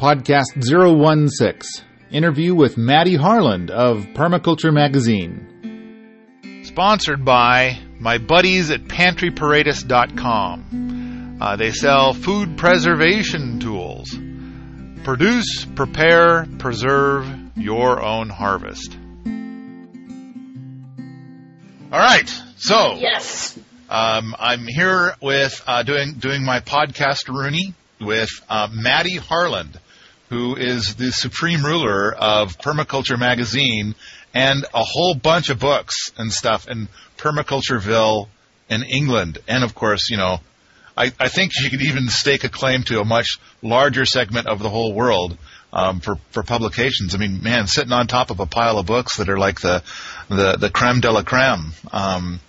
podcast 016. Interview with Maddy Harland of Permaculture Magazine. Sponsored by my buddies at pantryparadise.com. Uh, they sell food preservation tools. Produce, prepare, preserve your own harvest. All right, so Yes. um, I'm here with uh, doing doing my podcast Rooney with uh, Maddy Harland, who is the supreme ruler of Permaculture Magazine and a whole bunch of books and stuff in Permacultureville in England, and of course, you know, I, I think she could even stake a claim to a much larger segment of the whole world um, for for publications. I mean, man, sitting on top of a pile of books that are like the the the creme de la creme. Um,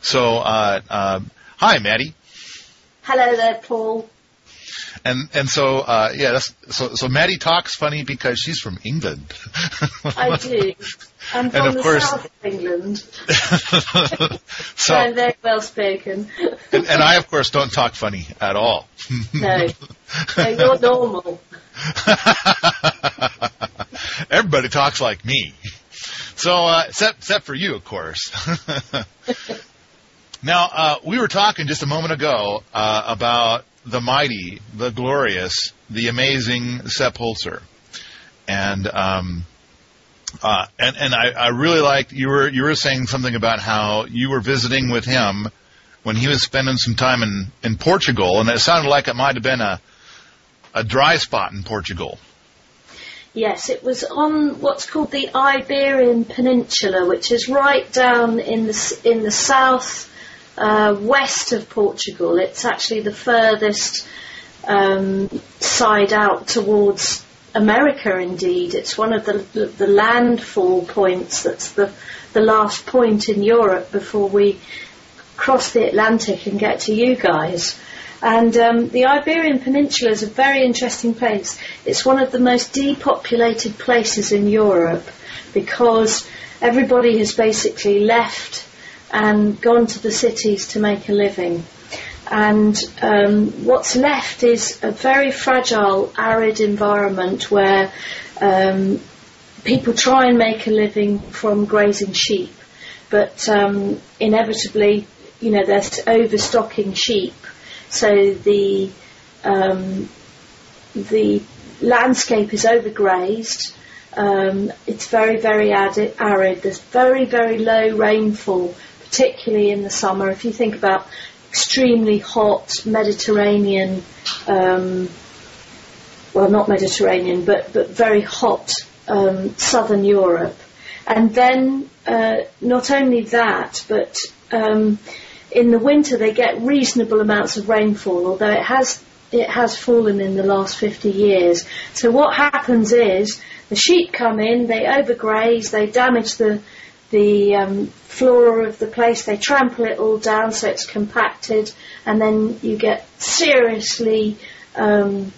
so, uh, uh, hi, Maddy, Hello there, Paul. And and so uh, yeah, that's, so so Maddie talks funny because she's from England. I do. I'm And from of the course- south of England. so, I'm very well spoken. and, and I of course don't talk funny at all. no. no, you're normal. Everybody talks like me. So, uh, except, except for you, of course. now, uh, we were talking just a moment ago uh, about the mighty, the glorious, the amazing Sepp Holzer, and um, uh, and and I, I really liked you were you were saying something about how you were visiting with him when he was spending some time in in Portugal, and it sounded like it might have been a a dry spot in Portugal. Yes, it was on what's called the Iberian Peninsula, which is right down in the in the south uh, west of Portugal. It's actually the furthest um, side out towards America. Indeed, it's one of the the, landfall points. That's the the last point in Europe before we cross the Atlantic and get to you guys. And um, the Iberian Peninsula is a very interesting place. It's one of the most depopulated places in Europe because everybody has basically left and gone to the cities to make a living. And um, what's left is a very fragile, arid environment where um, people try and make a living from grazing sheep, but um, inevitably, you know, they're overstocking sheep, so the um, the landscape is overgrazed. Um, it's very, very arid. There's very, very low rainfall, particularly in the summer. If you think about extremely hot Mediterranean, um, well, not Mediterranean, but, but very hot um, southern Europe. And then uh, not only that, but um, in the winter they get reasonable amounts of rainfall, although it has it has fallen in the last 50 years. So what happens is the sheep come in, they overgraze, they damage the the um, flora of the place, they trample it all down so it's compacted, and then you get seriously um,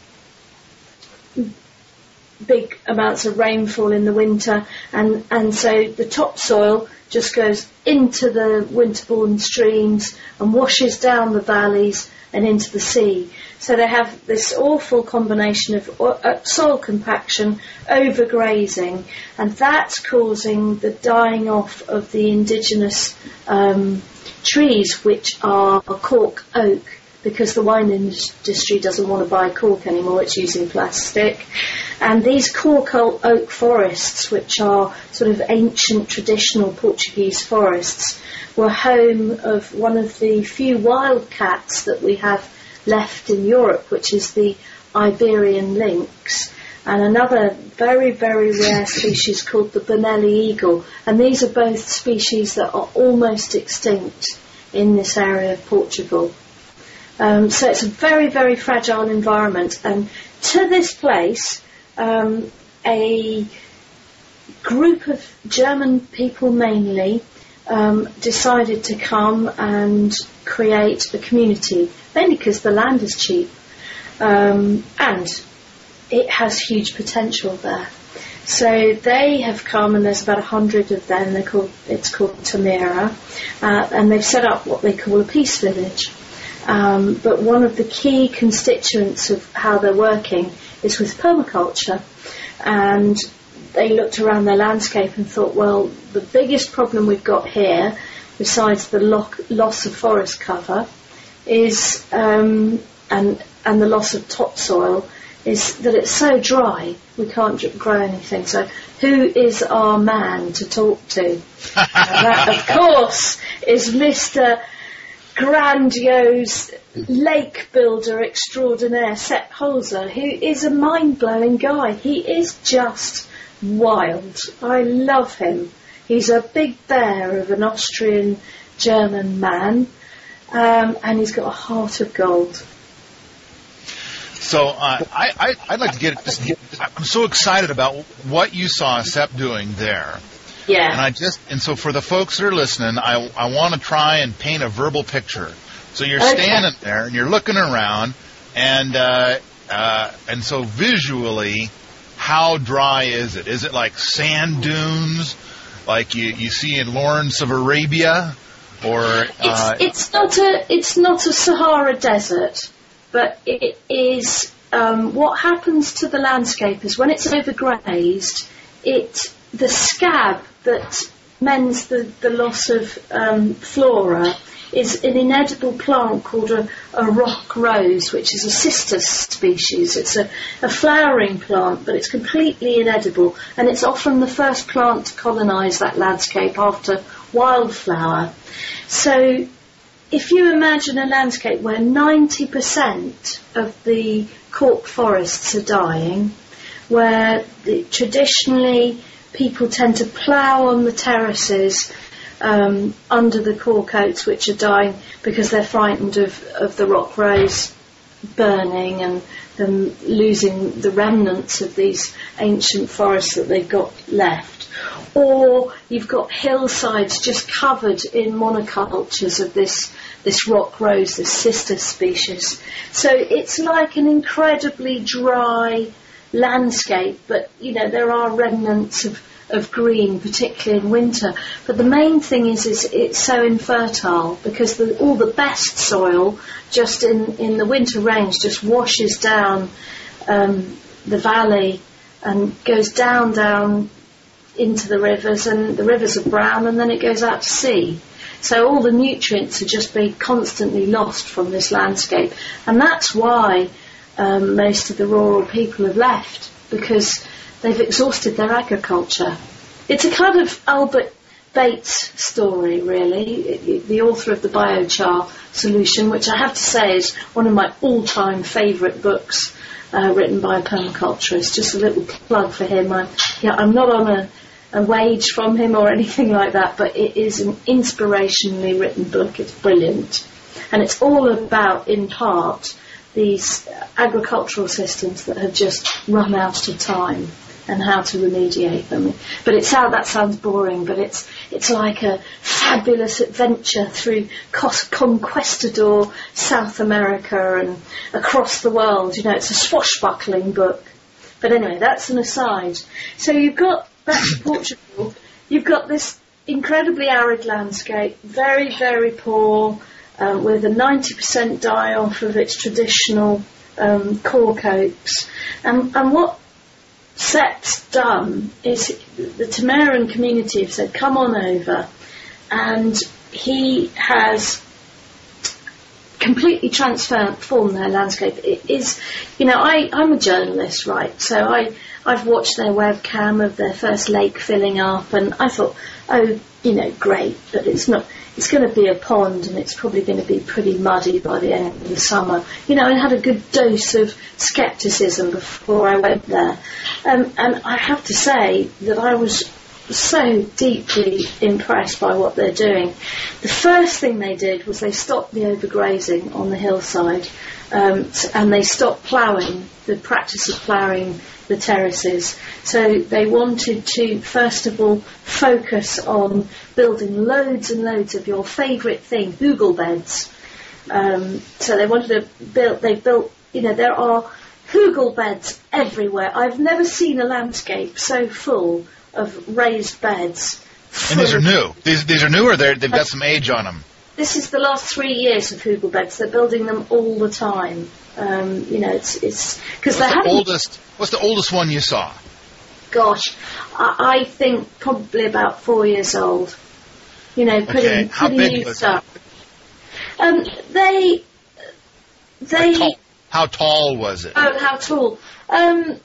big amounts of rainfall in the winter, and, and so the topsoil just goes into the winterbourne streams and washes down the valleys and into the sea. So they have this awful combination of uh, soil compaction, overgrazing, and that's causing the dying off of the indigenous um, trees, which are cork oak, because the wine industry doesn't want to buy cork anymore, it's using plastic. And these cork oak forests, which are sort of ancient traditional Portuguese forests, were home of one of the few wildcats that we have left in Europe, which is the Iberian lynx, and another very, very rare species called the Bonelli eagle. And these are both species that are almost extinct in this area of Portugal. Um, so it's a very, very fragile environment. And to this place, um, a group of German people mainly um, decided to come and create a community, mainly because the land is cheap um, and it has huge potential there. So they have come, and there's about a hundred of them. They're called, it's called Tamera, uh, and they've set up what they call a peace village. Um, but one of the key constituents of how they're working is with permaculture. And they looked around their landscape and thought, well, the biggest problem we've got here, besides the lo- loss of forest cover, is um, and and the loss of topsoil, is that it's so dry we can't grow anything. So who is our man to talk to? that, of course, is Mr. Grandiose lake builder extraordinaire Sepp Holzer, who is a mind-blowing guy. He is just wild. I love him. He's a big bear of an Austrian German man, um, and he's got a heart of gold. So uh, I, I, would like to get, just. I'm so excited about what you saw Sepp doing there. Yeah. And I just and so for the folks that are listening, I I want to try and paint a verbal picture. So you're okay. standing there and you're looking around, and uh, uh, and so visually, how dry is it? Is it like sand dunes, like you you see in Lawrence of Arabia, or uh, it's, it's not a it's not a Sahara desert but it is um, what happens to the landscape is when it's overgrazed, it the scab that mends the, the loss of um, flora is an inedible plant called a, a, rock rose, which is a cistus species. It's a, a, flowering plant, but it's completely inedible, and it's often the first plant to colonise that landscape after wildflower. So if you imagine a landscape where 90% of the cork forests are dying, where the, traditionally people tend to plough on the terraces um, under the cork oaks, which are dying because they're frightened of, of the rock rose burning and them losing the remnants of these ancient forests that they've got left or you've got hillsides just covered in monocultures of this this rock rose, this cistus species. So it's like an incredibly dry landscape, but you know there are remnants of of green, particularly in winter. But the main thing is, is it's so infertile because the, all the best soil just in, in the winter rains just washes down um, the valley and goes down, down into the rivers, and the rivers are brown, and then it goes out to sea. So all the nutrients are just being constantly lost from this landscape, and that's why um, most of the rural people have left because they've exhausted their agriculture. It's a kind of Albert Bates story, really, the author of the biochar solution, which I have to say is one of my all-time favourite books. Uh, written by a permaculturist. Just a little plug for him. I'm, yeah, I'm not on a a wage from him or anything like that, but it is an inspirationally written book. It's brilliant. And it's all about, in part, these agricultural systems that have just run out of time and how to remediate them. But it sound, that sounds boring, but it's it's like a fabulous adventure through conquistador South America and across the world. You know, it's a swashbuckling book. But anyway, that's an aside. So you've got back to Portugal, you've got this incredibly arid landscape, very, very poor, um, with a 90% die off of its traditional um, cork oaks. And, and what Sepp's done is the Tameran community have said, come on over. And he has completely transformed their landscape. It is, you know, I, I'm a journalist, right? So I, I've watched their webcam of their first lake filling up, and I thought, oh, you know, great, but it's not. It's going to be a pond, and it's probably going to be pretty muddy by the end of the summer. You know, I had a good dose of scepticism before I went there, um, and I have to say that I was so deeply impressed by what they're doing. The first thing they did was they stopped the overgrazing on the hillside um, and they stopped ploughing, the practice of ploughing the terraces. So they wanted to, first of all, focus on building loads and loads of your favourite thing, hugel beds. Um, so they wanted to build, they built, you know, there are hugel beds everywhere. I've never seen a landscape so full of raised beds. And these are new. These these are new, or they've got some age on them. this is the last three years of hugel beds. They're building them all the time. Um, you know, it's it's because What's they the oldest? What's the oldest one you saw? Gosh, I, I think probably about four years old. You know, pretty Okay, pretty new stuff. Um, they they How tall, how tall was it? oh how tall? Um,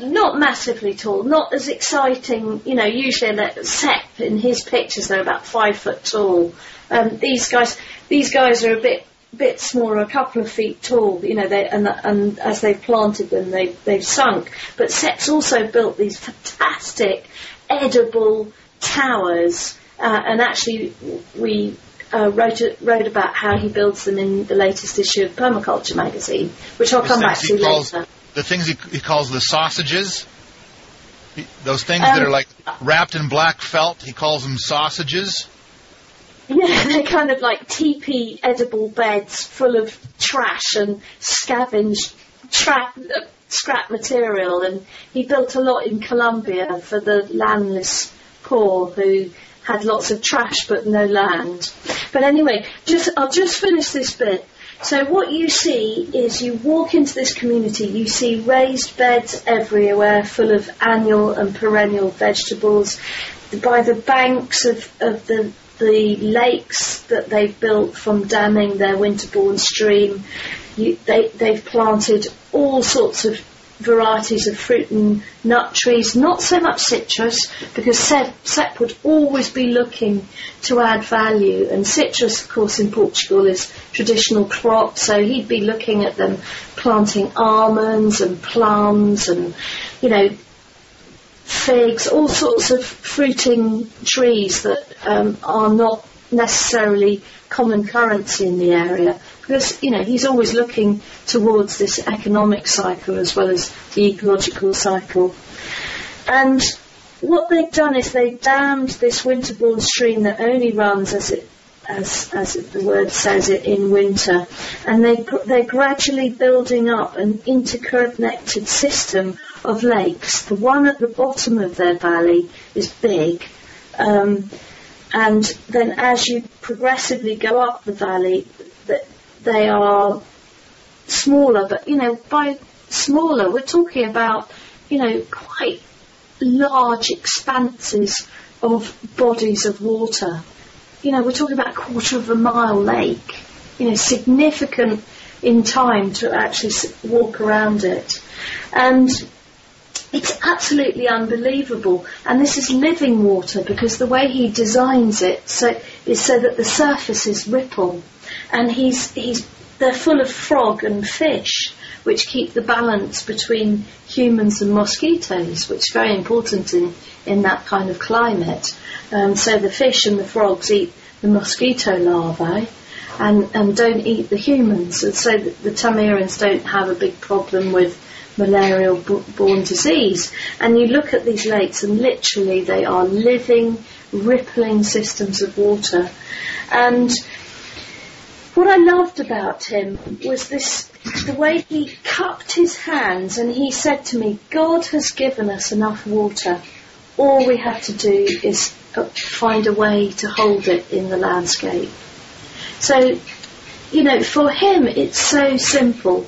not massively tall, not as exciting. You know, usually that Sepp in his pictures they're about five foot tall. Um, these guys, these guys are a bit bit smaller, a couple of feet tall. You know, they and and as they've planted them, they they've sunk. But Sepp's also built these fantastic edible towers, uh, and actually we. Uh, wrote wrote about how he builds them in the latest issue of Permaculture magazine, which I'll come back to calls- later. The things he, he calls the sausages. Those things Um, that are like wrapped in black felt, he calls them sausages. Yeah, they're kind of like teepee edible beds full of trash and scavenged tra- uh, scrap material. And he built a lot in Colombia for the landless poor who had lots of trash but no land. But anyway, just I'll just finish this bit. So what you see is you walk into this community, you see raised beds everywhere full of annual and perennial vegetables. By the banks of, of the the lakes that they've built from damming their winterbourne stream, you, they, they've planted all sorts of varieties of fruit and nut trees, not so much citrus, because Sepp, Sepp would always be looking to add value, and citrus, of course, in Portugal is traditional crop, so he'd be looking at them planting almonds and plums and, you know, figs, all sorts of fruiting trees that um, are not necessarily common currency in the area. Because, you know, he's always looking towards this economic cycle as well as the ecological cycle. And what they've done is they've dammed this winterbourne stream that only runs as it as, as the word says it in winter, and they, they're gradually building up an interconnected system of lakes. The one at the bottom of their valley is big, um, and then as you progressively go up the valley, they are smaller, but you know, by smaller, we're talking about, you know, quite large expanses of bodies of water. You know, we're talking about a quarter of a mile lake. You know, significant in time to actually walk around it. And it's absolutely unbelievable. And this is living water because the way he designs it so, is so that the surfaces ripple. And he's, he's, they're full of frog and fish, which keep the balance between humans and mosquitoes, which is very important in, in that kind of climate. Um, so the fish and the frogs eat the mosquito larvae and, and don't eat the humans. And so the, the Tamerans don't have a big problem with malarial b- borne disease. And you look at these lakes and literally they are living, rippling systems of water. And what I loved about him was this, the way he cupped his hands and he said to me, God has given us enough water. All we have to do is uh, find a way to hold it in the landscape. So, you know, for him it's so simple.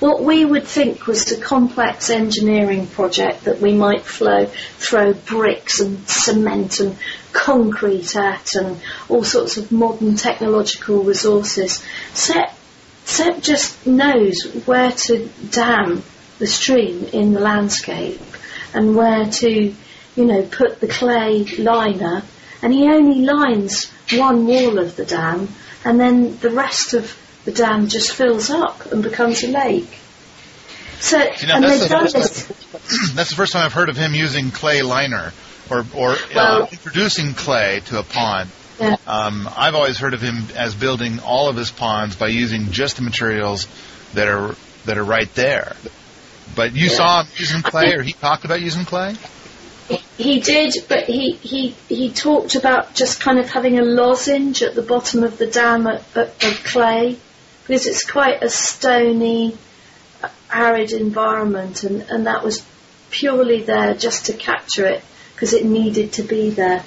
What we would think was a complex engineering project that we might flow, throw bricks and cement and concrete at and all sorts of modern technological resources. Set, Sepp just knows where to dam the stream in the landscape and where to, you know, put the clay liner and he only lines one wall of the dam and then the rest of the dam just fills up and becomes a lake. So, You know, and that's they've the- done this. That's the first time I've heard of him using clay liner or, or uh, introducing clay to a pond. Yeah. Um, I've always heard of him as building all of his ponds by using just the materials that are that are right there. But you Yeah. saw him using clay, or he talked about using clay. He did, but he, he, he talked about just kind of having a lozenge at the bottom of the dam of, clay because it's quite a stony, arid environment, and, and that was purely there just to capture it because it needed to be there.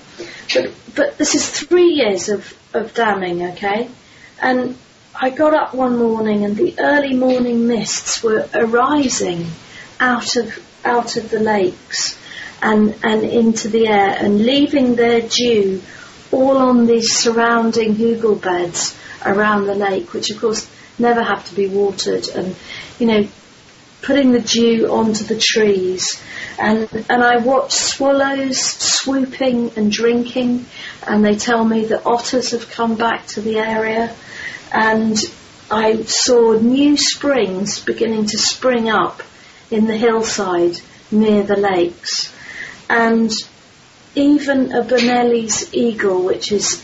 But, but this is three years of, of damming, okay? And I got up one morning and the early morning mists were arising out of out of the lakes and, and into the air and leaving their dew all on these surrounding hugel beds around the lake, which of course never have to be watered. And you know putting the dew onto the trees. And and I watch swallows swooping and drinking and they tell me that otters have come back to the area. And I saw new springs beginning to spring up in the hillside near the lakes. And even a Bonelli's eagle, which is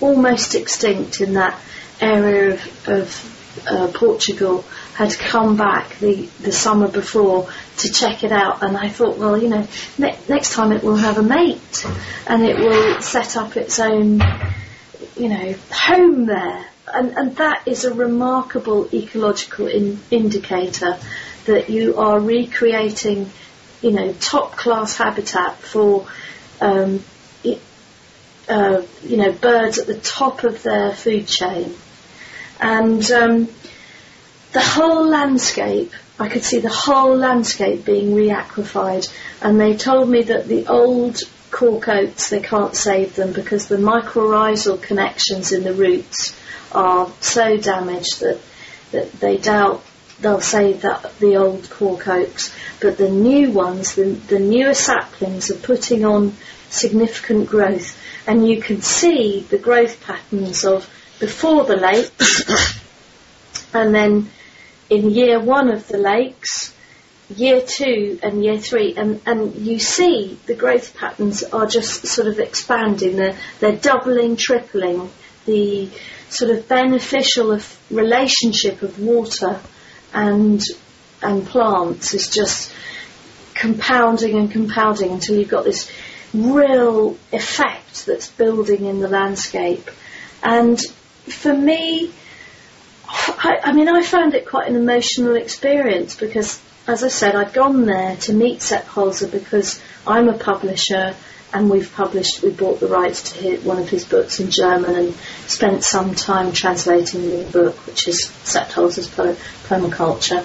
almost extinct in that area of, of uh, Portugal, had come back the, the summer before to check it out. And I thought, well, you know, ne- next time it will have a mate and it will set up its own, you know, home there and, and that is a remarkable ecological in, indicator that you are recreating, you know, top class habitat for, um, uh, you know, birds at the top of their food chain. And um, the whole landscape, I could see the whole landscape being reaquified. And they told me that the old cork oaks, they can't save them because the mycorrhizal connections in the roots are so damaged that, that they doubt they'll save that, the old cork oaks. But the new ones, the, the newer saplings are putting on significant growth. And you can see the growth patterns of before the lakes and then in year one of the lakes, year two and year three, and, and you see the growth patterns are just sort of expanding. They're, they're doubling, tripling. The sort of beneficial of relationship of water and and plants is just compounding and compounding until you've got this real effect that's building in the landscape. And for me, I, I mean, I found it quite an emotional experience because, as I said, I'd gone there to meet Sepp Holzer because I'm a publisher and we've published, we bought the rights to one of his books in German and spent some time translating the book, which is Sepp Holzer's Permaculture.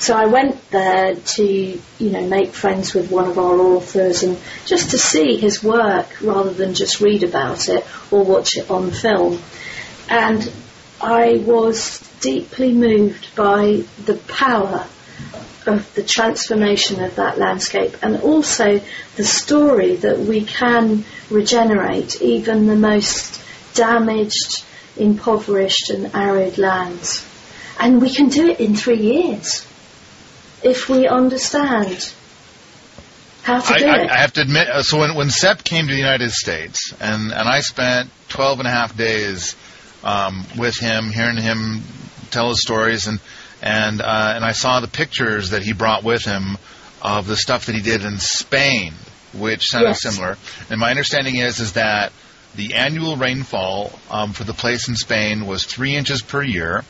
So I went there to, you know, make friends with one of our authors and just to see his work rather than just read about it or watch it on film. And I was deeply moved by the power of the transformation of that landscape and also the story that we can regenerate even the most damaged, impoverished and arid lands. And we can do it in three years if we understand how to I, do I, it. I have to admit, uh, so when, when Sepp came to the United States, and, and I spent 12 and a half days um, with him, hearing him tell his stories, and and uh, and I saw the pictures that he brought with him of the stuff that he did in Spain, which sounded Yes. similar. And my understanding is is that the annual rainfall um, for the place in Spain was three inches per year,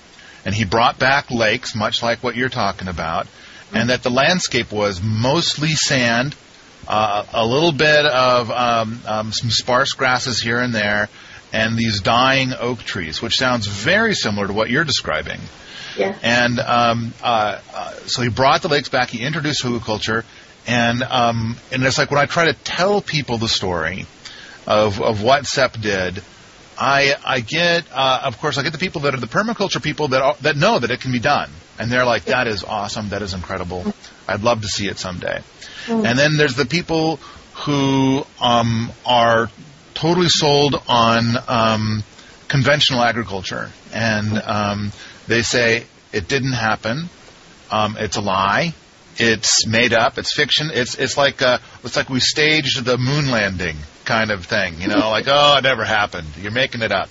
and he brought back lakes, much like what you're talking about, and that the landscape was mostly sand, uh, a little bit of um, um, some sparse grasses here and there, and these dying oak trees, which sounds very similar to what you're describing. Yeah. And um, uh, uh, so he brought the lakes back. He introduced hugelkultur, and um, and it's like when I try to tell people the story of of what Sepp did, I I get uh, of course I get the people that are the permaculture people that are, that know that it can be done, and they're like that is awesome, that is incredible. I'd love to see it someday. And then there's the people who um, are totally sold on um, conventional agriculture, and um, they say it didn't happen. Um, it's a lie. It's made up. It's fiction. It's it's like uh, it's like we staged the moon landing kind of thing. You know, like oh, it never happened. You're making it up.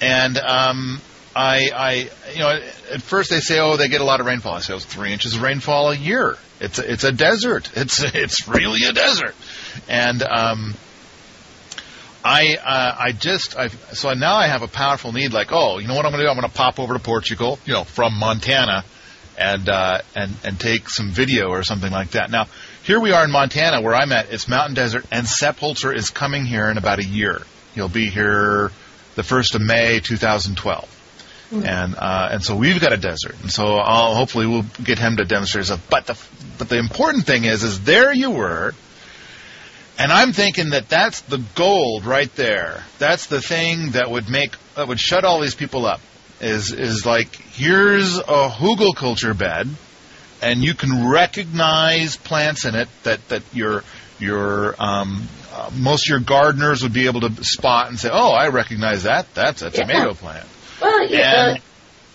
And um, I, I, you know, at first they say, oh, they get a lot of rainfall. I say, oh, three inches of rainfall a year. It's a, it's a desert. It's it's really a desert. And um, I uh, I just I so now I have a powerful need. Like, oh, you know what I'm going to do? I'm going to pop over to Portugal, you know, from Montana, and uh, and and take some video or something like that. Now, here we are in Montana, where I'm at. It's mountain desert, and Sepp Holzer is coming here in about a year. He'll be here the first of May, 2012. And uh, and so we've got a desert, and so I'll, hopefully we'll get him to demonstrate stuff. But the but the important thing is, is there you were, and I'm thinking that that's the gold right there. That's the thing that would make that would shut all these people up. Is is like here's a hugelkultur bed, and you can recognize plants in it that that your your um, uh, most of your gardeners would be able to spot and say, oh, I recognize that. That's a Yeah. tomato plant. Well, yeah, And-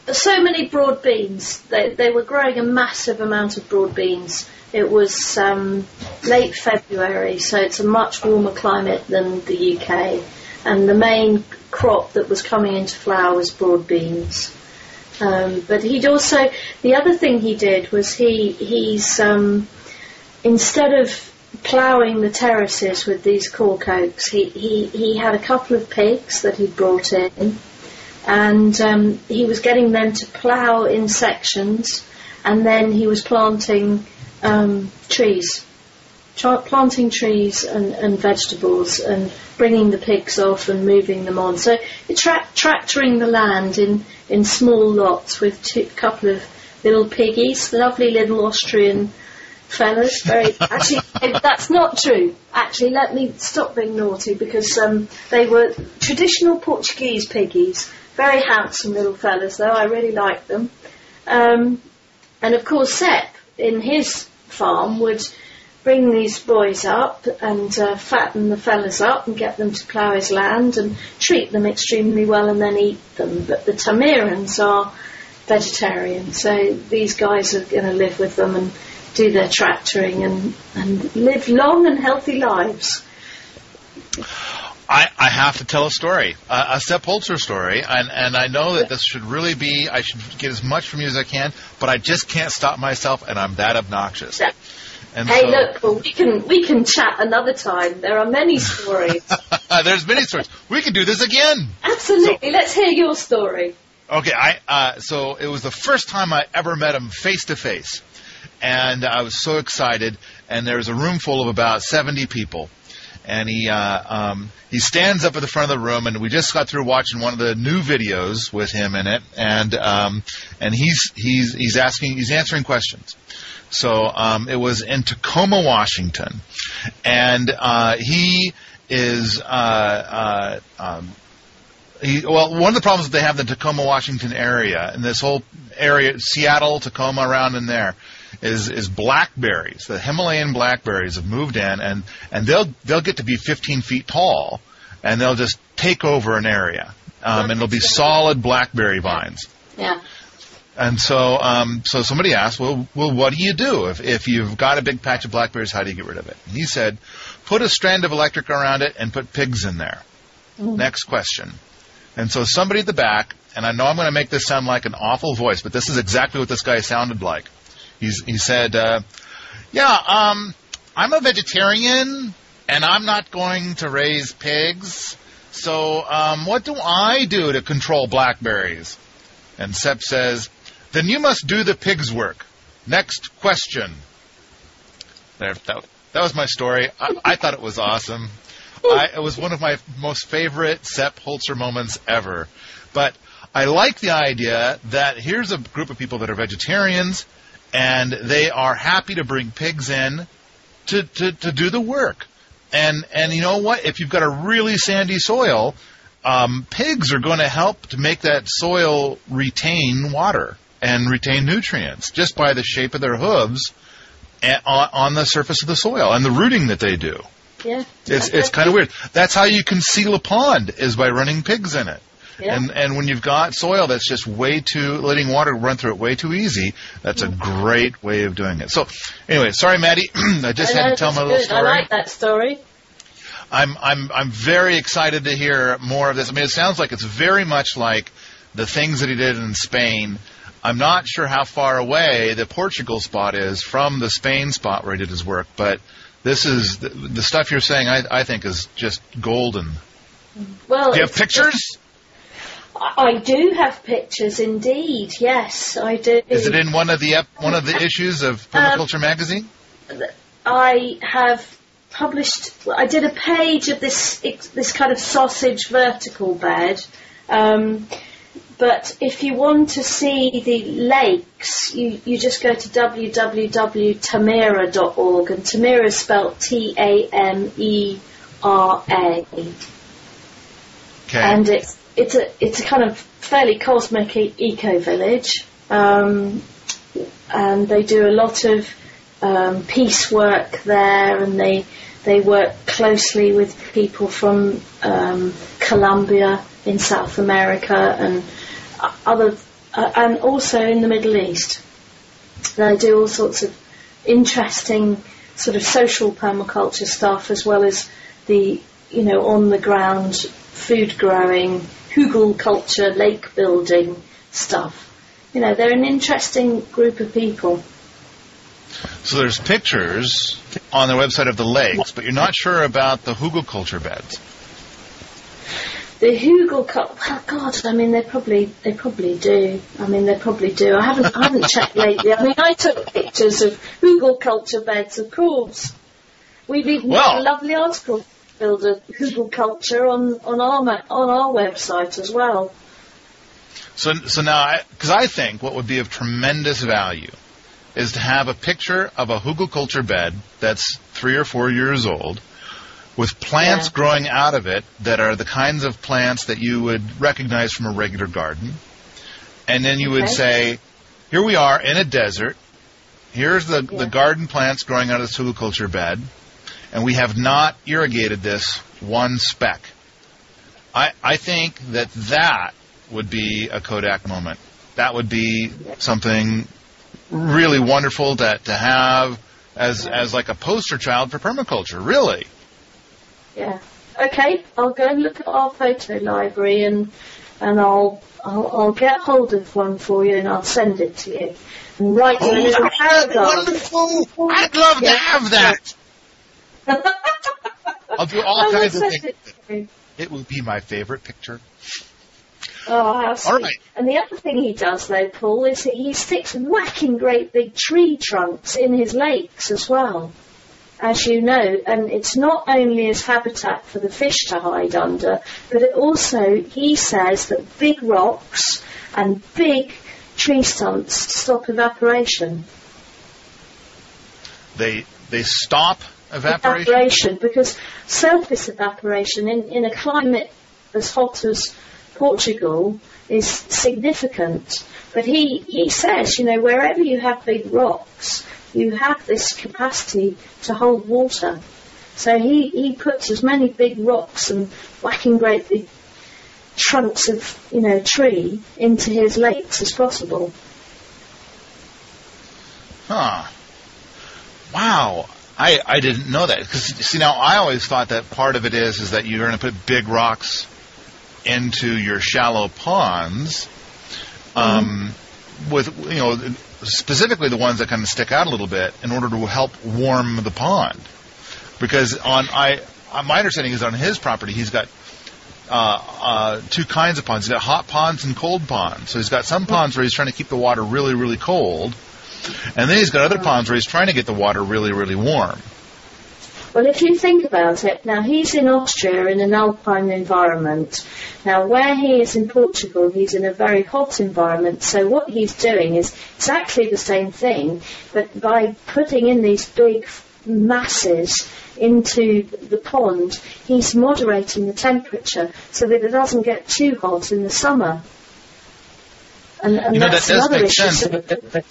uh, so many broad beans. They, they were growing a massive amount of broad beans. It was um, late February, so it's a much warmer climate than the UK. And the main crop that was coming into flower was broad beans. Um, but he'd also, the other thing he did was he he's um, instead of ploughing the terraces with these cork oaks, he, he, he had a couple of pigs that he'd brought in and um, he was getting them to plough in sections, and then he was planting um, trees, planting trees and, and vegetables, and bringing the pigs off and moving them on. So tra- tractoring the land in in small lots with a couple of little piggies, lovely little Austrian fellas. Very actually, that's not true. Actually, let me stop being naughty because um, they were traditional Portuguese piggies. Very handsome little fellas, though. I really liked them. Um, and of course, Sepp in his farm would bring these boys up and uh, fatten the fellas up and get them to plough his land and treat them extremely well and then eat them. But the Tamerans are vegetarian, so these guys are going to live with them and do their tractoring and, and live long and healthy lives. I, I have to tell a story, uh, a Sepp Holzer story, and, and I know that this should really be, I should get as much from you as I can, but I just can't stop myself, and I'm that obnoxious. Yeah. And Hey, so, look, well, we can we can chat another time. There are many stories. there's many stories. We can do this again. Absolutely. Let's hear your story. Okay, I uh, so it was the first time I ever met him face to face, and I was so excited. And there was a room full of about seventy people, and he uh, um, he stands up at the front of the room, and we just got through watching one of the new videos with him in it, and um, and he's he's he's asking he's answering questions. So um, it was in Tacoma, Washington, and uh, he is uh, uh, um, he, well, one of the problems that they have in the Tacoma, Washington area, and this whole area, Seattle, Tacoma, around in there, is is blackberries. The Himalayan blackberries have moved in, and and they'll they'll get to be 15 feet tall, and they'll just take over an area, um, and it'll be solid blackberry vines. Yeah. And so, um, so somebody asked, well, well, what do you do if, if you've got a big patch of blackberries? How do you get rid of it? And he said, put a strand of electric around it and put pigs in there. Next question. And so somebody at the back, and I know I'm going to make this sound like an awful voice, but this is exactly what this guy sounded like. He's, he said, uh, yeah, um, I'm a vegetarian and I'm not going to raise pigs. So, um, what do I do to control blackberries? And Sepp says, then you must do the pig's work. Next question. There, that, that was my story. I, I thought it was awesome. I, it was one of my most favorite Sepp Holzer moments ever. But I like the idea that here's a group of people that are vegetarians, and they are happy to bring pigs in to, to, to do the work. And and you know what? If you've got a really sandy soil, um, pigs are going to help to make that soil retain water and retain nutrients just by the shape of their hooves a- on, on the surface of the soil and the rooting that they do. Yeah. It's it's kind of weird. That's how you can seal a pond is by running pigs in it. Yeah. And and when you've got soil that's just way too letting water run through it way too easy, that's a great way of doing it. So anyway, sorry Maddy, I just I had to tell my little story. I like that story. I'm I'm I'm very excited to hear more of this. I mean, it sounds like it's very much like the things that he did in Spain. I'm not sure how far away the Portugal spot is from the Spain spot where he did his work, but this is the, the stuff you're saying. I, I think is just golden. Well, Do you have pictures? I do have pictures, indeed. Yes, I do. Is it in one of the ep- one of the issues of Um, Permaculture magazine? I have published. I did a page of this this kind of sausage vertical bed. Um, but if you want to see the lakes, you, you just go to www.tamera.org, and Tamera is spelled T A M E R A. Okay. And it's it's a it's a kind of fairly cosmic e- eco village, um, and they do a lot of um, peace work there, and they they work closely with people from um, Colombia in South America and other, uh, and also in the Middle East. They do all sorts of interesting sort of social permaculture stuff as well as the, you know, on the ground food growing, hugelkultur, lake building stuff. You know, they're an interesting group of people. So there's pictures on their website of the lakes, but you're not sure about the hugelkultur beds. The hugelkultur, well, oh God, I mean, they probably, they probably do. I mean, they probably do. I haven't, I haven't checked lately. I mean, I took pictures of hugelkultur beds, of course. We've even got a lovely article build a hugelkultur on, on our, on our website as well. So, so now, because I think what would be of tremendous value is to have a picture of a Hugelkultur bed that's three or four years old, with plants Yeah. growing out of it that are the kinds of plants that you would recognize from a regular garden, and then you would say, "Here we are in a desert. Here's the Yeah. the garden plants growing out of this hugelkultur bed, and we have not irrigated this one speck." I I think that that would be a Kodak moment. That would be something really wonderful to to have as as like a poster child for permaculture. Really. Yeah. Okay, I'll go and look at our photo library and and I'll I'll, I'll get hold of one for you and I'll send it to you. And write you a oh, little paragraph. wonderful! I'd love to have that. I'll do all will kinds of things. it to you. It would be my favorite picture. Oh, how sweet. right. And the other thing he does though, Paul, is that he sticks whacking great big tree trunks in his lakes as well. As you know, and it's not only as habitat for the fish to hide under, but it also, he says that big rocks and big tree stumps stop evaporation. They they stop evaporation. evaporation because surface evaporation in, in a climate as hot as Portugal is significant. But he, he says, you know, wherever you have big rocks, you have this capacity to hold water. So he, he puts as many big rocks and whacking great big trunks of, you know, tree into his lakes as possible. Huh. Wow. I, I didn't know that because see now I always thought that part of it is is that you're going to put big rocks into your shallow ponds, um, with you know specifically the ones that kind of stick out a little bit in order to help warm the pond. Because on I uh, my understanding is on his property he's got uh, uh, two kinds of ponds. He's got hot ponds and cold ponds. So he's got some ponds where he's trying to keep the water really really cold, and then he's got other ponds where he's trying to get the water really really warm. Well, if you think about it, now he's in Austria in an alpine environment. Now, where he is in Portugal, he's in a very hot environment. So what he's doing is exactly the same thing, but by putting in these big masses into the pond, he's moderating the temperature so that it doesn't get too hot in the summer. And, and You know, that that's does another issue.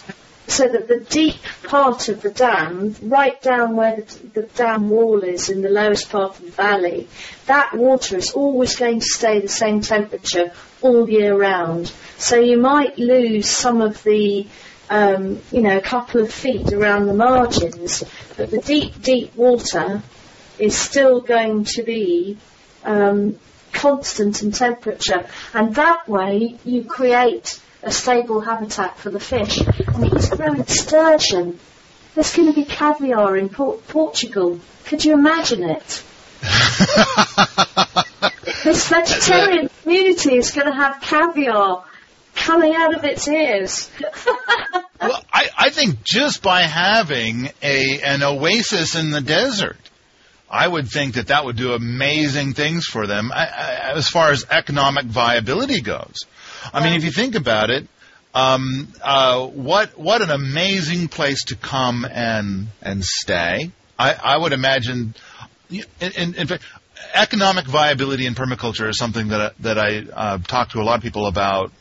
So that the deep part of the dam, right down where the, the dam wall is in the lowest part of the valley, that water is always going to stay the same temperature all year round. So you might lose some of the, um, you know, a couple of feet around the margins, but the deep, deep water is still going to be um, constant in temperature, and that way you create a stable habitat for the fish. And he's growing sturgeon. There's going to be caviar in Por- Portugal. Could you imagine it? This vegetarian community is going to have caviar coming out of its ears. well, I I, I think just by having a an oasis in the desert, I would think that that would do amazing things for them I, I, as far as economic viability goes. I mean, if you think about it, um, uh, what what an amazing place to come and and stay. I, I would imagine, in, in, in fact, economic viability in permaculture is something that I, that I uh, talk to a lot of people about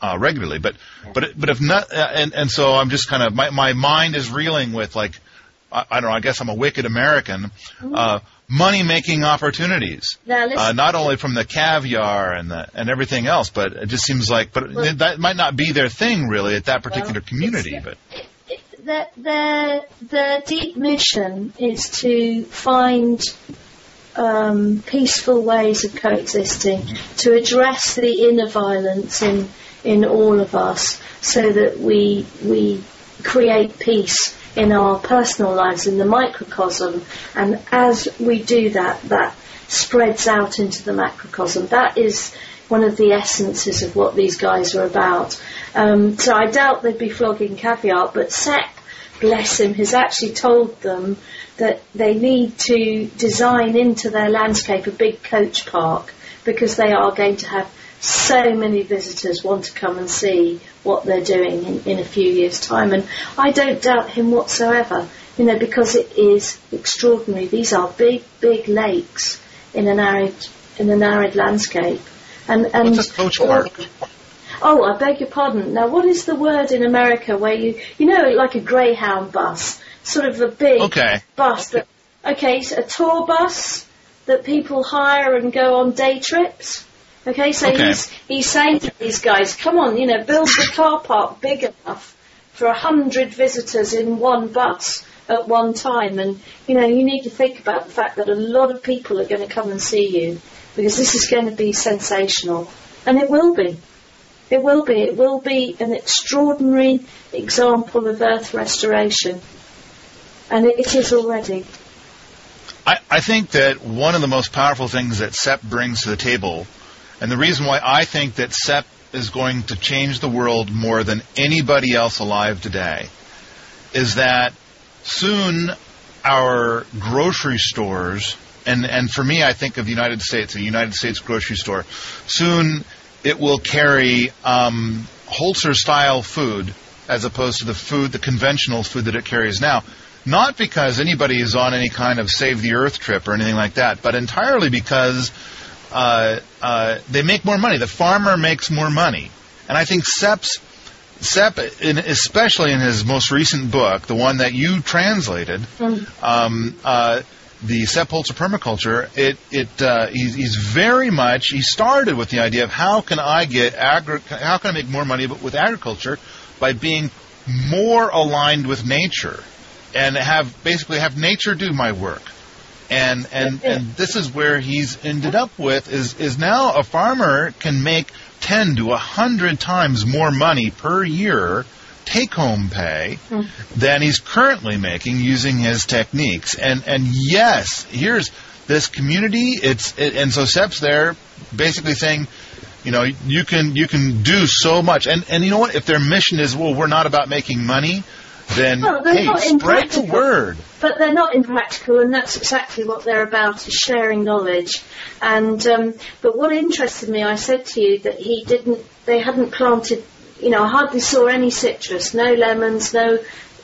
uh, regularly. But but but if not, uh, and and so I'm just kind of my my mind is reeling with like I, I don't know. I guess I'm a wicked American. Uh, money making opportunities, Now uh, not only from the caviar and the and everything else, but it just seems like but Well- that might not be their thing really at that particular Well, community. it's- But their, their, their deep mission is to find um, peaceful ways of coexisting, to address the inner violence in, in all of us so that we, we create peace in our personal lives, in the microcosm, and as we do that, that spreads out into the macrocosm. That is one of the essences of what these guys are about. Um, so I doubt they'd be flogging caviar, but Sepp, bless him, has actually told them that they need to design into their landscape a big coach park because they are going to have so many visitors want to come and see what they're doing in, in a few years' time. And I don't doubt him whatsoever, you know, because it is extraordinary. These are big, big lakes in an arid, in an arid landscape. And, and what's a coach park? Oh, oh, I beg your pardon. Now, what is the word in America where you, you know, like a Greyhound bus, sort of a big Okay. bus that, okay, so a tour bus that people hire and go on day trips. Okay, so Okay. he's he's saying to these guys, come on, you know, build the car park big enough for a hundred visitors in one bus at one time, and you know, you need to think about the fact that a lot of people are going to come and see you because this is going to be sensational, and it will be. It will be. It will be an extraordinary example of Earth restoration. And it, it is already. I, I think that one of the most powerful things that Sepp brings to the table, and the reason why I think that Sepp is going to change the world more than anybody else alive today, is that soon our grocery stores, and, and for me, I think of the United States, a United States grocery store, soon it will carry um, Holzer style food as opposed to the food, the conventional food that it carries now. Not because anybody is on any kind of save the earth trip or anything like that, but entirely because uh, uh, they make more money. The farmer makes more money, and I think Sepp's Sepp, in, especially in his most recent book, the one that you translated, um, uh, the Sepp Holzer Permaculture, it, it, uh, he's, he's very much, he started with the idea of how can I get agri- how can I make more money with agriculture by being more aligned with nature and have, basically have nature do my work. And, and, and this is where he's ended up with is, is now a farmer can make 10 to a 100 times more money per year take home pay hmm. than he's currently making using his techniques. And and yes, here's this community. It's it, and so Sepp's there, basically saying, you know, you can you can do so much. And and you know what? If their mission is, well, we're not about making money, then Well, they're hey, not spread the word. But they're not impractical, and that's exactly what they're about: is sharing knowledge. And um, but what interested me, I said to you that he didn't, they hadn't planted. You know, I hardly saw any citrus, no lemons, no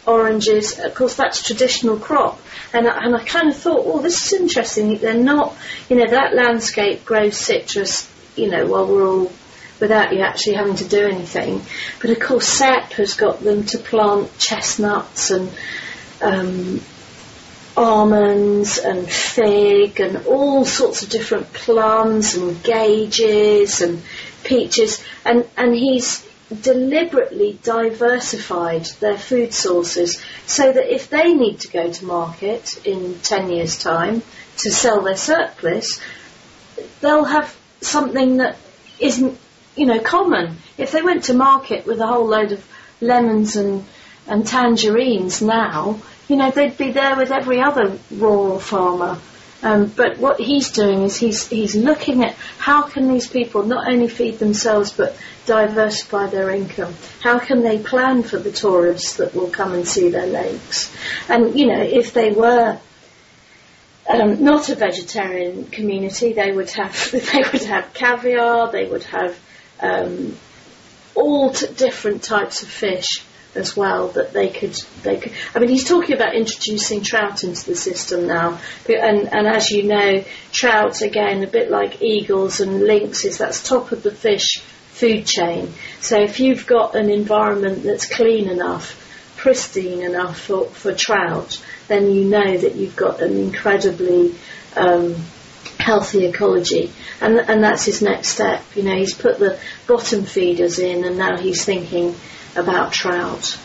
oranges. Of course, that's traditional crop. And I, and I kind of thought, oh, this is interesting. They're not, you know, that landscape grows citrus. You know, while we're all without you actually having to do anything. But of course, Sepp has got them to plant chestnuts and um, almonds and fig and all sorts of different plums and gauges and peaches. And, and he's deliberately diversified their food sources so that if they need to go to market in 10 years' time to sell their surplus, they'll have something that isn't, you know, common. If they went to market with a whole load of lemons and, and tangerines now, you know, they'd be there with every other rural farmer. Um, but what he's doing is he's he's looking at how can these people not only feed themselves but diversify their income. How can they plan for the tourists that will come and see their lakes? And you know, if they were um, not a vegetarian community, they would have they would have caviar, they would have um, all t- different types of fish as well that they could they could I mean he's talking about introducing trout into the system now. And and as you know trout again a bit like eagles and lynxes that's top of the fish food chain. So if you've got an environment that's clean enough pristine enough for, for trout then you know that you've got an incredibly um, healthy ecology and and that's his next step you know he's put the bottom feeders in and now he's thinking about trout,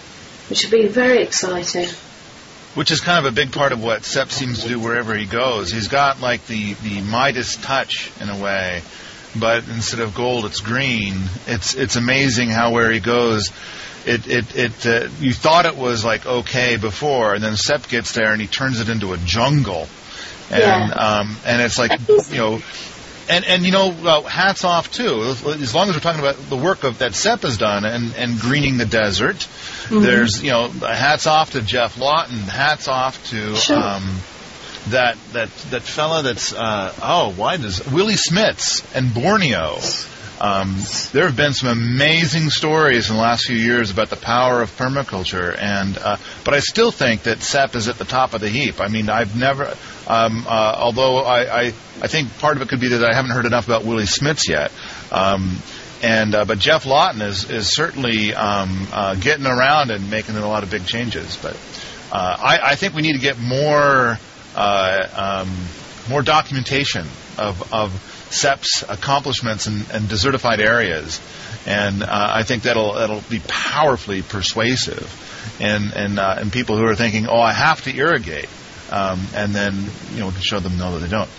which would be very exciting. Which is kind of a big part of what Sepp seems to do wherever he goes. He's got like the, the Midas touch in a way, but instead of gold, it's green. It's it's amazing how where he goes, it it it uh, you thought it was like okay before, and then Sepp gets there and he turns it into a jungle, and Yeah. um and it's like you know and and you know, uh, hats off too. As long as we're talking about the work of that Sepp has done and and greening the desert, there's you know, hats off to Geoff Lawton. Hats off to Sure. um, that that that fella that's uh, oh why does Willie Smits and Borneo. Um, there have been some amazing stories in the last few years about the power of permaculture, and uh, but I still think that Sepp is at the top of the heap. I mean, I've never, um, uh, although I, I I think part of it could be that I haven't heard enough about Willie Smits yet. Um, and uh, but Geoff Lawton is is certainly um, uh, getting around and making a lot of big changes. But uh, I, I think we need to get more uh, um, more documentation of of Sepp's accomplishments in, in desertified areas, and uh, I think that'll that'll be powerfully persuasive, and and uh, and people who are thinking, oh, I have to irrigate, um, and then you know we can show them no that they don't.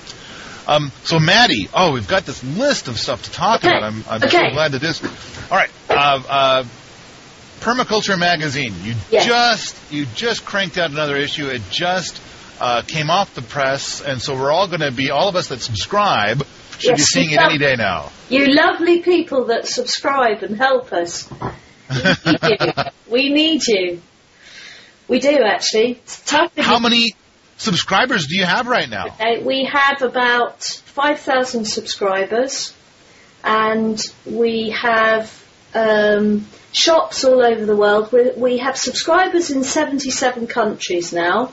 Um, so Maddy, oh, we've got this list of stuff to talk Okay. about. I'm, I'm so glad that this. All right, uh, uh, Permaculture Magazine. You Yes. just you just cranked out another issue. It just uh, came off the press, and so we're all going to be all of us that subscribe should be seeing it any day now. You lovely people that subscribe and help us. We need you. We need you. We do actually. How many subscribers do you have right now? Uh, we have about 5,000 subscribers and we have um, shops all over the world. We, we have subscribers in 77 countries now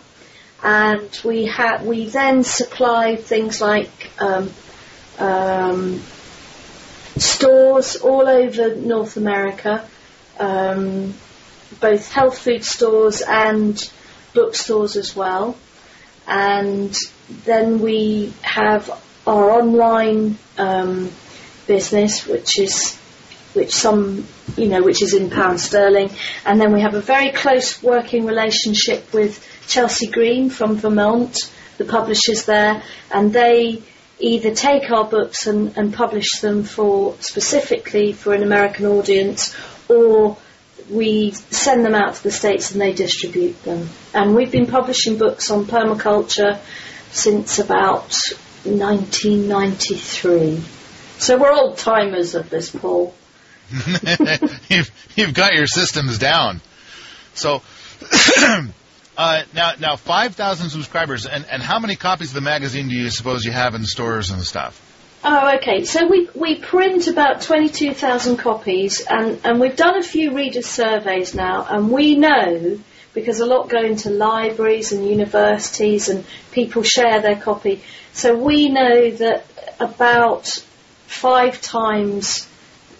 and we, ha- we then supply things like um, um, stores all over North America, um, both health food stores and bookstores as well. And then we have our online um, business, which is which some you know which is in pound sterling, and then we have a very close working relationship with Chelsea Green from Vermont, the publishers there, and they either take our books and, and publish them for specifically for an American audience, or we send them out to the States and they distribute them. And we've been publishing books on permaculture since about 1993. So we're old timers at this, Paul. you've, you've got your systems down. So uh, now now five thousand subscribers, and, and how many copies of the magazine do you suppose you have in stores and stuff? Oh, okay. So we, we print about 22,000 copies and, and we've done a few reader surveys now and we know, because a lot go into libraries and universities and people share their copy, so we know that about five times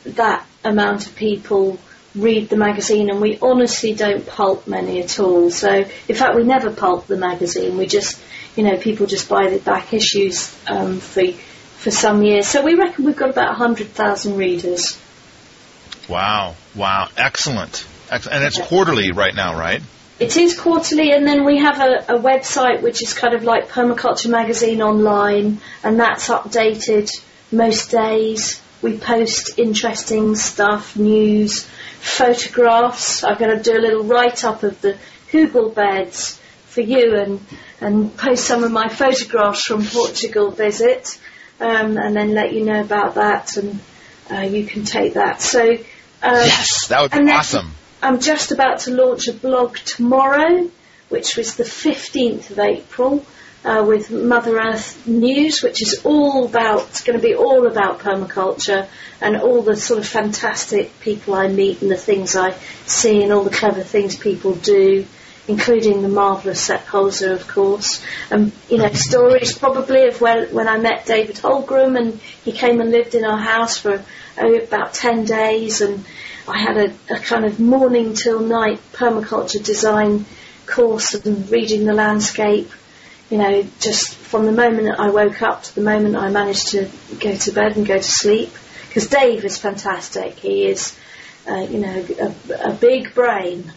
that amount of people read the magazine and we honestly don't pulp many at all. So in fact we never pulp the magazine. We just, you know, people just buy the back issues um, for for some years. So we reckon we've got about 100,000 readers. Wow, wow, excellent, Ex- and it's quarterly right now, right? It is quarterly, and then we have a, a website which is kind of like Permaculture Magazine online, and that's updated most days. We post interesting stuff, news, photographs. I'm going to do a little write up of the Hugel beds for you and and post some of my photographs from Portugal visit, um, and then let you know about that, and uh, you can take that. So uh, yes, that would be awesome. I'm just about to launch a blog tomorrow, which was the 15th of April. Uh, with Mother Earth News, which is all about, going to be all about permaculture and all the sort of fantastic people I meet and the things I see and all the clever things people do including the marvellous Sepp Holzer, of course. And, you know, stories probably of when, when I met David Holmgren and he came and lived in our house for oh, about 10 days and I had a, a kind of morning till night permaculture design course and reading the landscape, you know, just from the moment I woke up to the moment I managed to go to bed and go to sleep. Because Dave is fantastic. He is, uh, you know, a, a big brain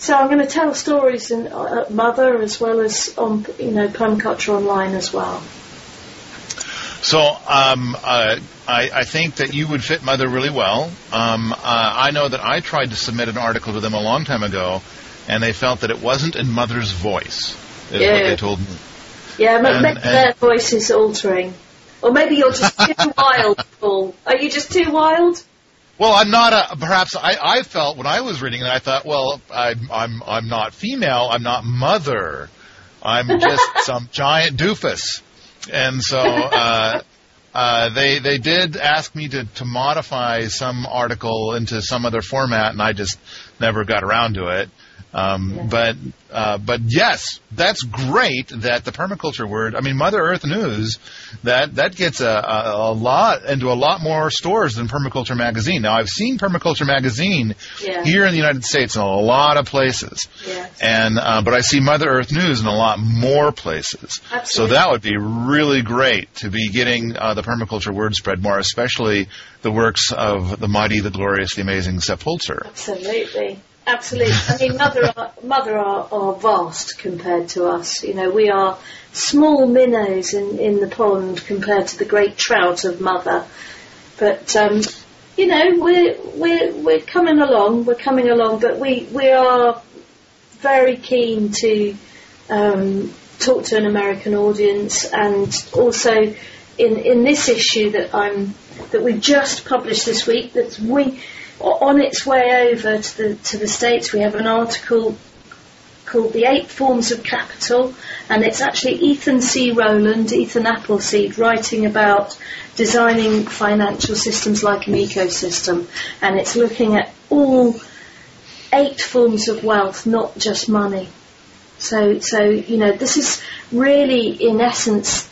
so I'm going to tell stories in uh, Mother as well as on you know Permaculture Online as well. So um, uh, I, I, think that you would fit Mother really well. Um, uh, I know that I tried to submit an article to them a long time ago, and they felt that it wasn't in Mother's voice. Is yeah. what they told me. Yeah, and, maybe and their voice is altering, or maybe you're just too wild, Paul. Are you just too wild? Well, I'm not a. Perhaps I, I felt when I was reading it, I thought, well, I'm I'm I'm not female. I'm not mother. I'm just some giant doofus. And so uh, uh, they they did ask me to to modify some article into some other format, and I just never got around to it. Um, yeah. But uh, but yes, that's great that the permaculture word. I mean, Mother Earth News that that gets a, a, a lot into a lot more stores than Permaculture Magazine. Now I've seen Permaculture Magazine yeah. here in the United States in a lot of places, yes. and uh, but I see Mother Earth News in a lot more places. Absolutely. So that would be really great to be getting uh, the permaculture word spread more, especially the works of the mighty, the glorious, the amazing Sepp Holzer. Absolutely. Absolutely. I mean, mother are, mother are, are vast compared to us. You know, we are small minnows in, in the pond compared to the great trout of mother. But um, you know, we're we're we're coming along. We're coming along, but we we are very keen to um, talk to an American audience, and also in in this issue that I'm that we just published this week. That's we on its way over to the to the states, we have an article called "The Eight Forms of Capital," and it's actually Ethan C. Roland, Ethan Appleseed, writing about designing financial systems like an ecosystem, and it's looking at all eight forms of wealth, not just money. So, so you know, this is really, in essence,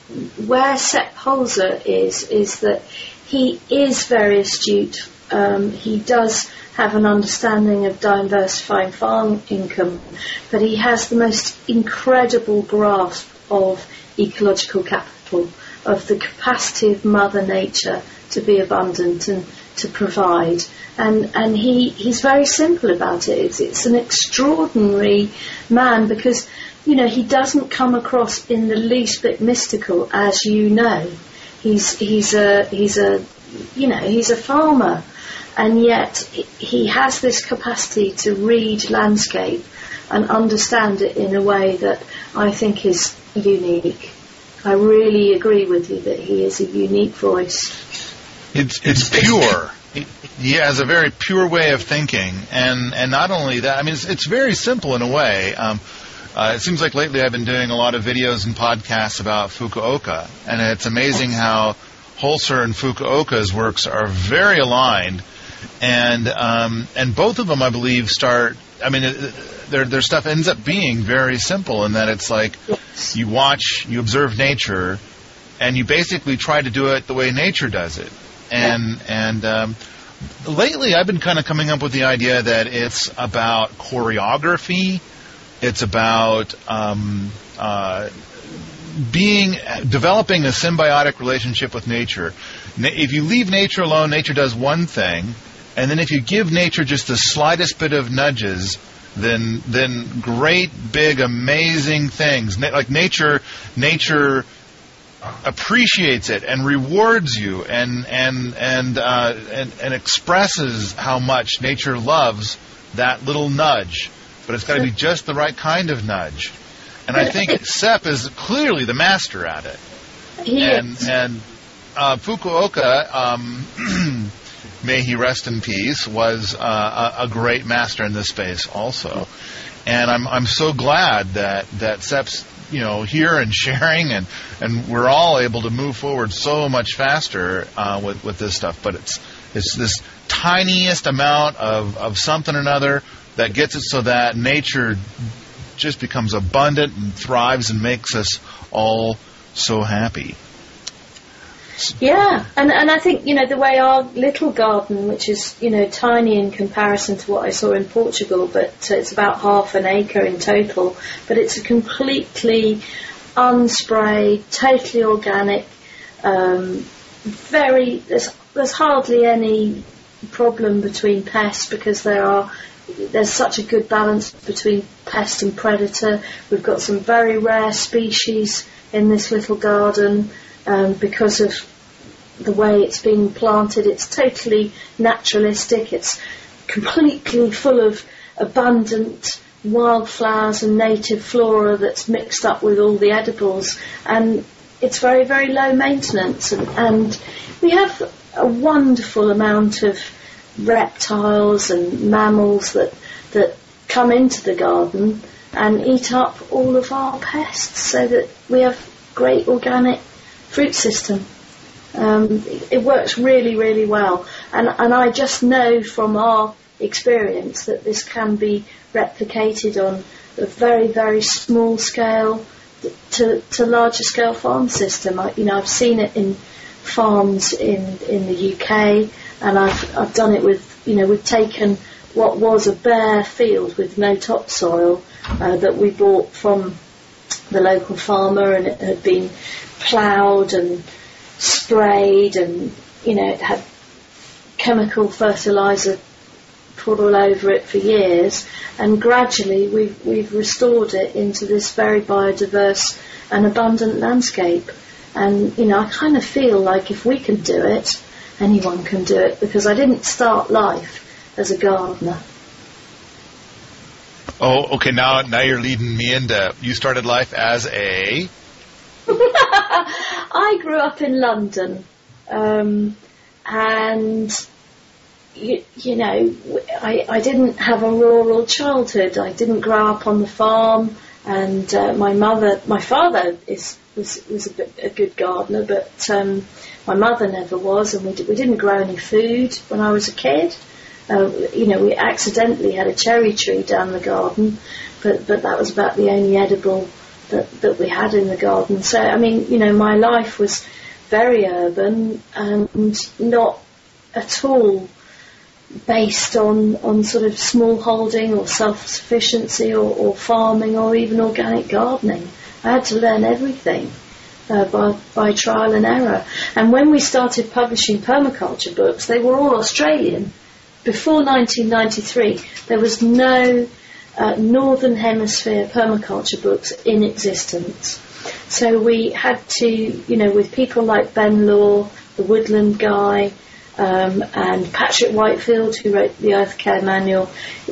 where Sepp Holzer is, is that he is very astute um, he does have an understanding of diversifying farm income, but he has the most incredible grasp of ecological capital, of the capacity of Mother Nature to be abundant and to provide. And, and he, he's very simple about it. It's, it's an extraordinary man because, you know, he doesn't come across in the least bit mystical, as you know. He's, he's a, he's a, you know, he's a farmer and yet he has this capacity to read landscape and understand it in a way that I think is unique. I really agree with you that he is a unique voice. It's it's pure. He has a very pure way of thinking, and and not only that, I mean, it's, it's very simple in a way. Um, uh, it seems like lately I've been doing a lot of videos and podcasts about Fukuoka, and it's amazing how Holzer and Fukuoka's works are very aligned and um, and both of them, I believe, start. I mean, their their stuff ends up being very simple in that it's like yes. you watch, you observe nature, and you basically try to do it the way nature does it. And yeah. and um, lately, I've been kind of coming up with the idea that it's about choreography. It's about um, uh, being developing a symbiotic relationship with nature. If you leave nature alone, nature does one thing, and then if you give nature just the slightest bit of nudges, then then great big amazing things like nature nature appreciates it and rewards you and and and uh, and, and expresses how much nature loves that little nudge, but it's got to be just the right kind of nudge. and I think Sepp is clearly the master at it. He and is. and uh, Fukuoka, um, may he rest in peace, was uh, a, a great master in this space also. And I'm I'm so glad that that Sepp's you know here and sharing and and we're all able to move forward so much faster uh, with with this stuff. But it's it's this tiniest amount of of something or another that gets it so that nature just becomes abundant and thrives and makes us all so happy. Yeah, and and I think you know the way our little garden, which is you know tiny in comparison to what I saw in Portugal, but uh, it's about half an acre in total. But it's a completely unsprayed, totally organic, um, very. There's there's hardly any problem between pests because there are there's such a good balance between pest and predator. We've got some very rare species in this little garden um, because of the way it's being planted. It's totally naturalistic. It's completely full of abundant wildflowers and native flora that's mixed up with all the edibles. And it's very, very low maintenance. And, and we have a wonderful amount of reptiles and mammals that, that come into the garden and eat up all of our pests so that we have great organic fruit system. Um, it works really, really well. And, and I just know from our experience that this can be replicated on a very, very small scale to, to larger scale farm system. I, you know, I've seen it in farms in, in the UK and I've, I've done it with, you know, we've taken what was a bare field with no topsoil uh, that we bought from the local farmer and it had been ploughed and sprayed and, you know, it had chemical fertiliser put all over it for years and gradually we've, we've restored it into this very biodiverse and abundant landscape. And, you know, I kind of feel like if we can do it, anyone can do it because I didn't start life as a gardener. Oh, okay. Now, now you're leading me into. You started life as a. I grew up in London, um, and you, you know, I, I didn't have a rural childhood. I didn't grow up on the farm, and uh, my mother, my father is was was a, bit, a good gardener, but um, my mother never was, and we, d- we didn't grow any food when I was a kid. Uh, you know, we accidentally had a cherry tree down the garden, but but that was about the only edible that that we had in the garden. So I mean, you know, my life was very urban and not at all based on, on sort of small holding or self-sufficiency or, or farming or even organic gardening. I had to learn everything uh, by, by trial and error. And when we started publishing permaculture books, they were all Australian. Before 1993, there was no uh, Northern Hemisphere permaculture books in existence. So we had to, you know, with people like Ben Law, the Woodland guy, um, and Patrick Whitefield, who wrote the Earth Care Manual.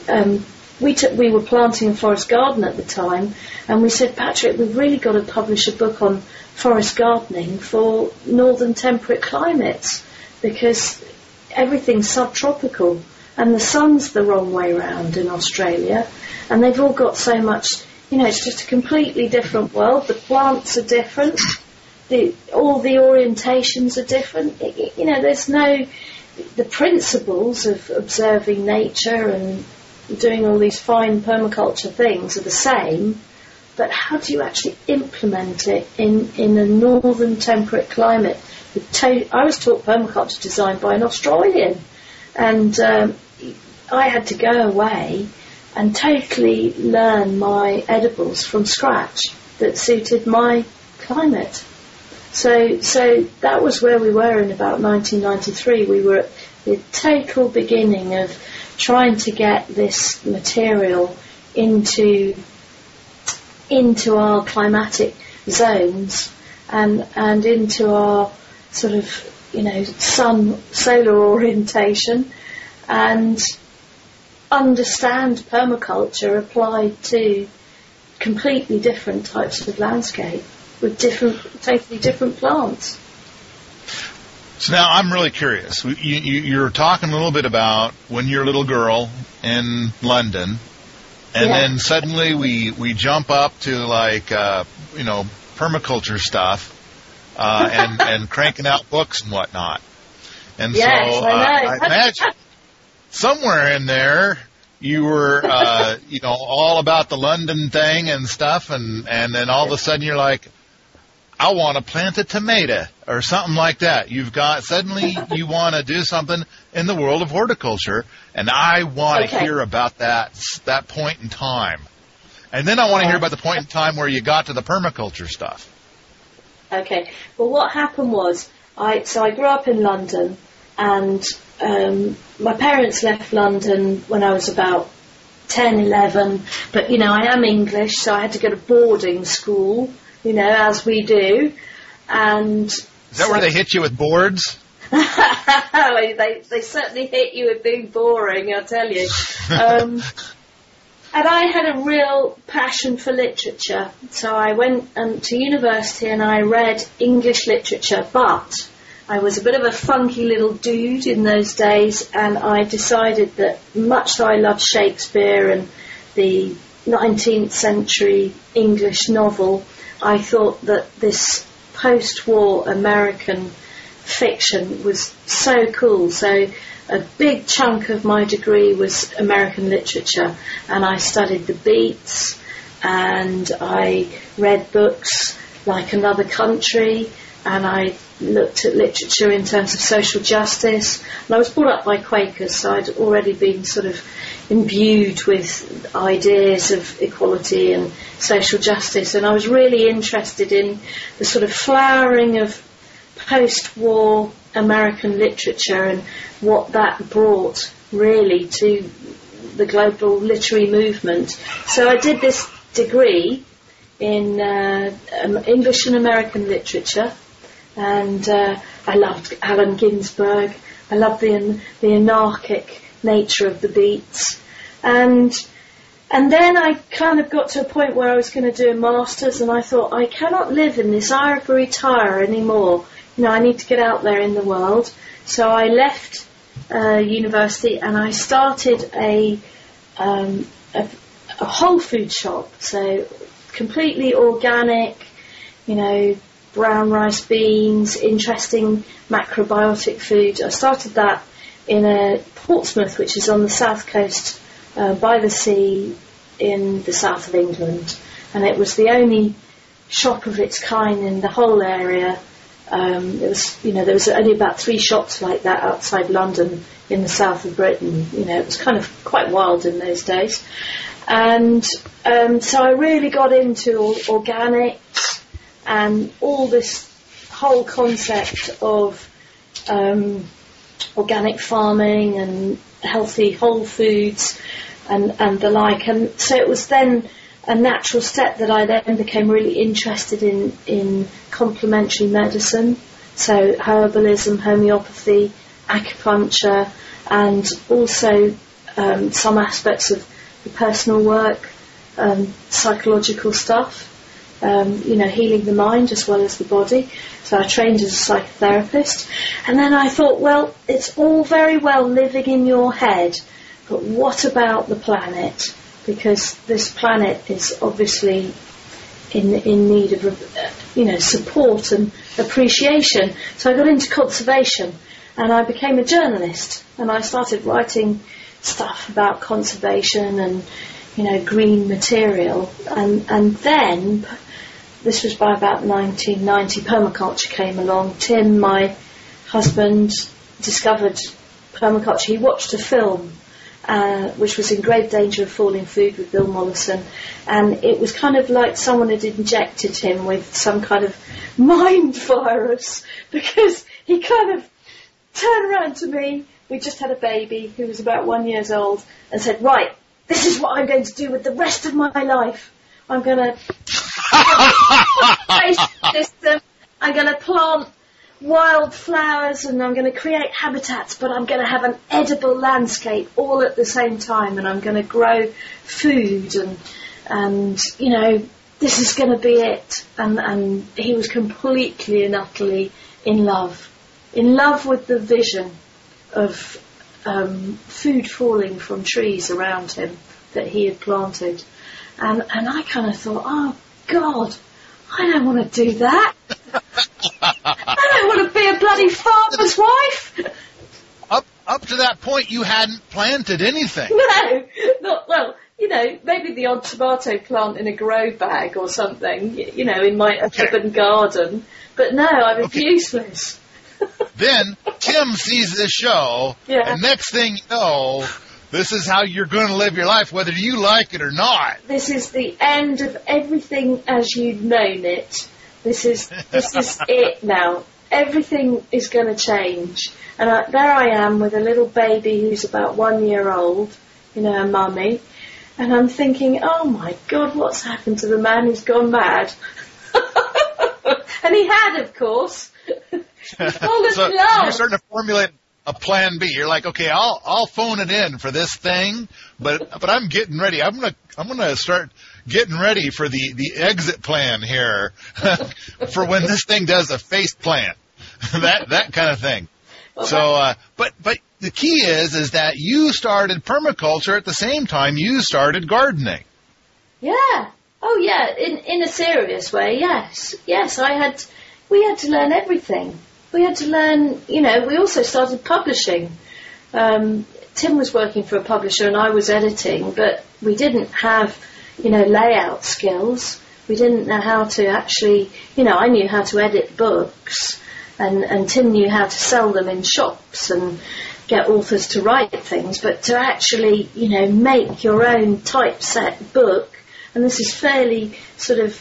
Um, we took, we were planting a forest garden at the time, and we said, Patrick, we've really got to publish a book on forest gardening for northern temperate climates because everything's subtropical and the sun's the wrong way round in Australia, and they've all got so much. You know, it's just a completely different world. The plants are different the, all the orientations are different. It, you know, there's no the principles of observing nature and doing all these fine permaculture things are the same, but how do you actually implement it in, in a northern temperate climate? I was taught permaculture design by an Australian, and um, I had to go away and totally learn my edibles from scratch that suited my climate. So, so that was where we were in about 1993. We were at the total beginning of trying to get this material into into our climatic zones and and into our sort of you know sun solar orientation and understand permaculture applied to completely different types of landscape with different, totally different plants. So now I'm really curious. You, you, you're talking a little bit about when you're a little girl in London, and Yeah. then suddenly we we jump up to like uh, you know permaculture stuff uh, and and cranking out books and whatnot. And Yes, so uh. I imagine somewhere in there you were uh, you know all about the London thing and stuff, and and then all of a sudden you're like, I want to plant a tomato or something like that. You've got suddenly you want to do something in the world of horticulture, and I want to hear about that that point in time. And then I want to hear about the point in time where you got to the permaculture stuff. Okay. Well, what happened was, I so I grew up in London, and um, my parents left London when I was about 10, 11. But you know, I am English, so I had to go to boarding school. You know, as we do, and Is that where they hit you with boards? they they certainly hit you with being boring, I'll tell you. Um, and I had a real passion for literature, so I went um, to university and I read English literature, but I was a bit of a funky little dude in those days, and I decided that much though I loved Shakespeare and the 19th century English novel, I thought that this post-war American fiction was so cool. So a big chunk of my degree was American literature, and I studied the beats, and I read books like Another Country, and I looked at literature in terms of social justice. And I was brought up by Quakers, so I'd already been sort of imbued with ideas of equality and social justice, and I was really interested in the sort of flowering of post-war American literature and what that brought really to the global literary movement. So I did this degree in uh, um, English and American literature, and uh, I loved Allen Ginsberg. I loved the the anarchic nature of the beats, and and then I kind of got to a point where I was going to do a master's, and I thought I cannot live in this ivory tower anymore. You know, I need to get out there in the world. So I left uh, university and I started a, um, a a whole food shop. So completely organic, you know, brown rice beans, interesting macrobiotic food. I started that in a Portsmouth, which is on the south coast uh, by the sea in the south of England, and it was the only shop of its kind in the whole area. Um, it was, you know, there was only about three shops like that outside London in the south of Britain. You know, it was kind of quite wild in those days, and um, so I really got into or- organics and all this whole concept of um, organic farming and healthy whole foods and, and the like. And so it was then a natural step that I then became really interested in, in complementary medicine. So herbalism, homeopathy, acupuncture, and also um, some aspects of the personal work, um, psychological stuff. Um, you know, healing the mind as well as the body. So I trained as a psychotherapist. And then I thought, well, it's all very well living in your head, but what about the planet? Because this planet is obviously in in need of you know support and appreciation. So I got into conservation, and I became a journalist, and I started writing stuff about conservation and you know green material, and and then this was by about 1990. Permaculture came along. Tim, my husband, discovered permaculture. He watched a film uh, which was in grave danger of falling food with Bill Mollison, and it was kind of like someone had injected him with some kind of mind virus because he kind of turned around to me. We just had a baby who was about one years old, and said, "Right, this is what I'm going to do with the rest of my life. I'm going to system. I'm going to plant wild flowers and I'm going to create habitats, but I'm going to have an edible landscape all at the same time, and I'm going to grow food and and you know this is going to be it. And and he was completely and utterly in love, in love with the vision of um, food falling from trees around him that he had planted. And and I kind of thought, oh God, I don't want to do that. I don't want to be a bloody farmer's wife. Up up to that point, you hadn't planted anything. No, not well. You know, maybe the odd tomato plant in a grow bag or something. You know, in my Okay. urban garden. But no, I was Okay. useless. Then Tim sees this show, Yeah. and next thing you know, this is how you're going to live your life, whether you like it or not. This is the end of everything as you've known it. This is this is it now. Everything is going to change. And I, there I am with a little baby who's about one year old, you know, a mummy. And I'm thinking, oh my God, what's happened to the man who's gone mad? and he had, of course. He's full of so you're starting to formulate a plan B. You're like, okay, I'll I'll phone it in for this thing, but but I'm getting ready. I'm gonna I'm gonna start getting ready for the the exit plan here for when this thing does a face plant, that that kind of thing. Well, So, uh, but but the key is is that you started permaculture at the same time you started gardening. Yeah. Oh yeah, in in a serious way, yes. Yes, I had we had to learn everything. We had to learn, you know, we also started publishing. Um, Tim was working for a publisher and I was editing, but we didn't have, you know, layout skills. We didn't know how to actually, you know, I knew how to edit books and, and Tim knew how to sell them in shops and get authors to write things, but to actually, you know, make your own typeset book, and this is fairly sort of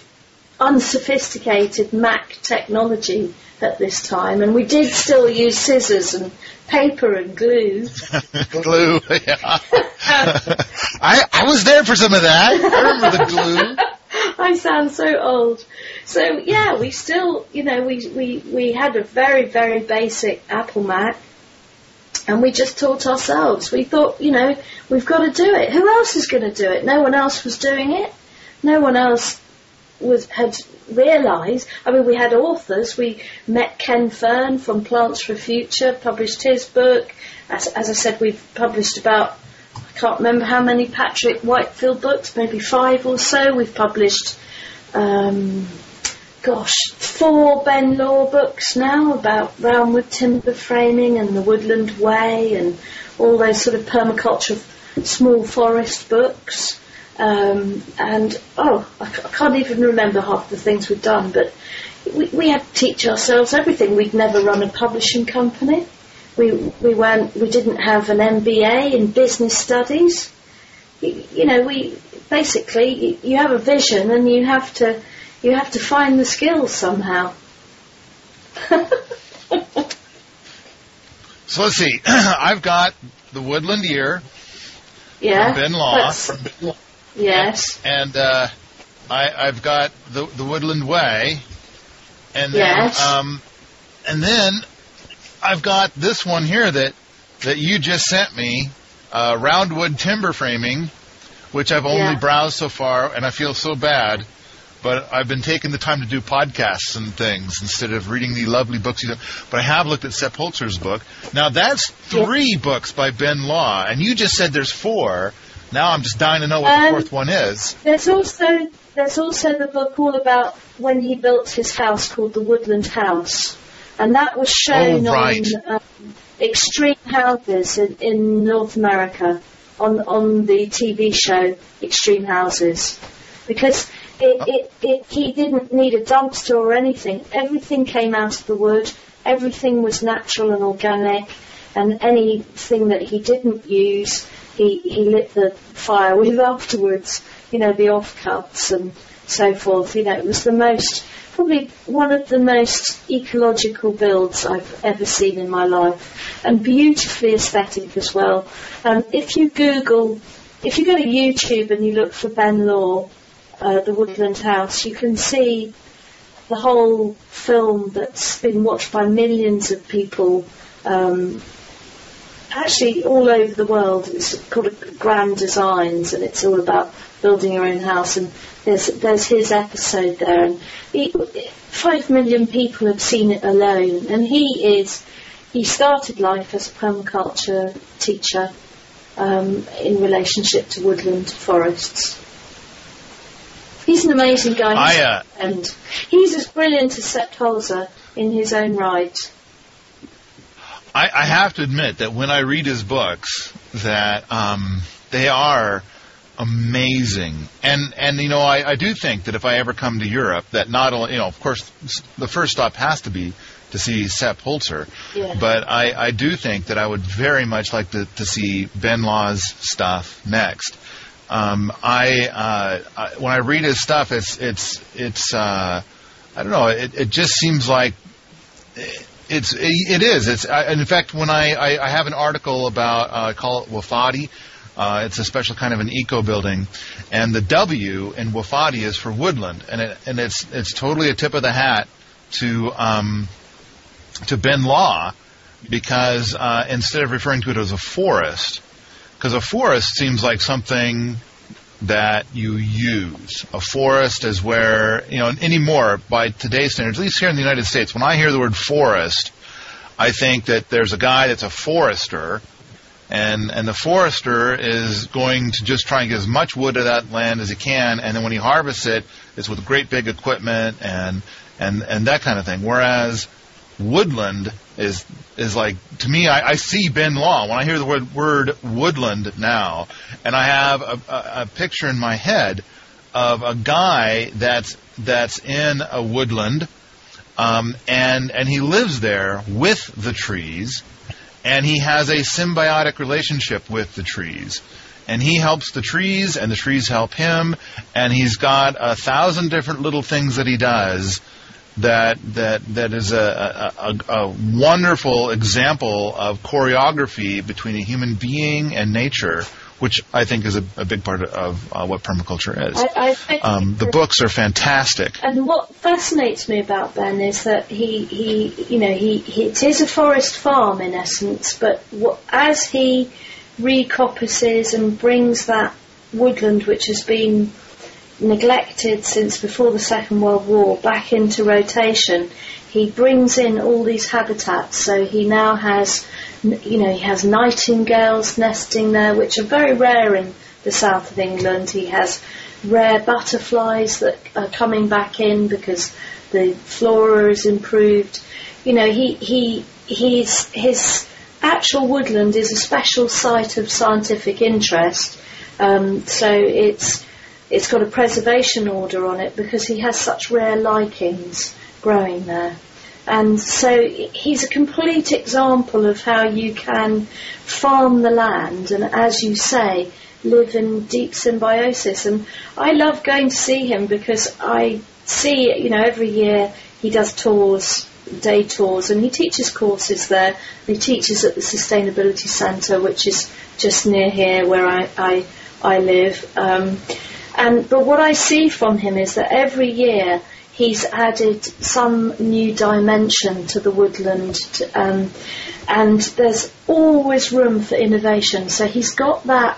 unsophisticated Mac technology at this time, and we did still use scissors and paper and glue. glue, yeah. I I was there for some of that. I remember the glue. I sound so old. So yeah, we still, you know, we, we, we had a very, very basic Apple Mac and we just taught ourselves. We thought, you know, we've got to do it. Who else is going to do it? No one else was doing it. No one else was had realised. I mean, we had authors. We met Ken Fern from Plants for Future, published his book. As, as I said, we've published about I can't remember how many Patrick Whitefield books, maybe five or so. We've published, um, gosh, four Ben Law books now about roundwood timber framing and the woodland way and all those sort of permaculture small forest books. Um, and oh, I, c- I can't even remember half the things we've done, but we, we had to teach ourselves everything. We'd never run a publishing company. We we weren't we didn't have an MBA in business studies. You, you know, we basically you, you have a vision and you have to you have to find the skills somehow. So let's see. I've got the Woodland Year yeah. from Ben Law, yes. and uh, I, I've got the the Woodland Way, and then Yes. um, and then I've got this one here that that you just sent me, uh, Roundwood Timber Framing, which I've only Yeah. browsed so far, and I feel so bad. But I've been taking the time to do podcasts and things instead of reading the lovely books. You do. But I have looked at Sepp Holzer's book. Now that's Yeah. three books by Ben Law, and you just said there's four. Now I'm just dying to know what the Um, fourth one is. There's also there's also the book all about when he built his house called the Woodland House, and that was shown Oh, right. on um, Extreme Houses in, in North America on on the TV show Extreme Houses, because it, it, it he didn't need a dumpster or anything. Everything came out of the wood. Everything was natural and organic, and anything that he didn't use, he, he lit the fire with afterwards. You know, the offcuts and so forth. You know, it was the most, probably one of the most ecological builds I've ever seen in my life, and beautifully aesthetic as well. Um, if you Google, if you go to YouTube and you look for Ben Law, uh, the Woodland House, you can see the whole film that's been watched by millions of people um, actually all over the world. It's called Grand Designs, and it's all about building your own house. And there's there's his episode there, and he, five million people have seen it alone. And he is he started life as a permaculture teacher um, in relationship to woodland forests. He's an amazing guy. I, uh, and he's as brilliant as Sepp Holzer in his own right. I, I have to admit that when I read his books, that um, they are amazing. And and you know, I, I do think that if I ever come to Europe, that not only you know, of course, the first stop has to be to see Sepp Holzer. Yeah. But I, I do think that I would very much like to, to see Ben Law's stuff next. Um, I, uh, I when I read his stuff, it's it's it's uh, I don't know. It, it just seems like it's it is. It's I, in fact when I, I I have an article about uh, I call it Wofati. Uh, it's a special kind of an eco building, and the W in Wofati is for woodland, and it and it's it's totally a tip of the hat to um, to Ben Law because uh, instead of referring to it as a forest, because a forest seems like something that you use. A forest is where, you know, anymore by today's standards, at least here in the United States, when I hear the word forest, I think that there's a guy that's a forester, and and the forester is going to just try and get as much wood of that land as he can, and then when he harvests it, it's with great big equipment and and and that kind of thing. Whereas woodland is is like to me I, I see Ben Law when I hear the word word woodland now, and I have a, a, a picture in my head of a guy that's that's in a woodland, um, and and he lives there with the trees, and he has a symbiotic relationship with the trees. And he helps the trees, and the trees help him, and he's got a thousand different little things that he does that that that is a, a, a, wonderful example of choreography between a human being and nature, which I think is a, a big part of uh, what permaculture is. I, I um, the books are fantastic. And what fascinates me about Ben is that he, he you know, he, he it is a forest farm in essence, but what, as he recoppices and brings that woodland which has been neglected since before the Second World War back into rotation, he brings in all these habitats. So he now has, you know, he has nightingales nesting there, which are very rare in the south of England. He has rare butterflies that are coming back in because the flora is improved. You know, he he he's his actual woodland is a special site of scientific interest. Um, so it's it's got a preservation order on it because he has such rare lichens growing there. And so he's a complete example of how you can farm the land and, as you say, live in deep symbiosis. And I love going to see him because I see, you know, every year he does tours, day tours, and he teaches courses there. He teaches at the Sustainability Centre, which is just near here where I, I, I live. Um, and but what I see from him is that every year he's added some new dimension to the woodland, um, and there's always room for innovation. So he's got that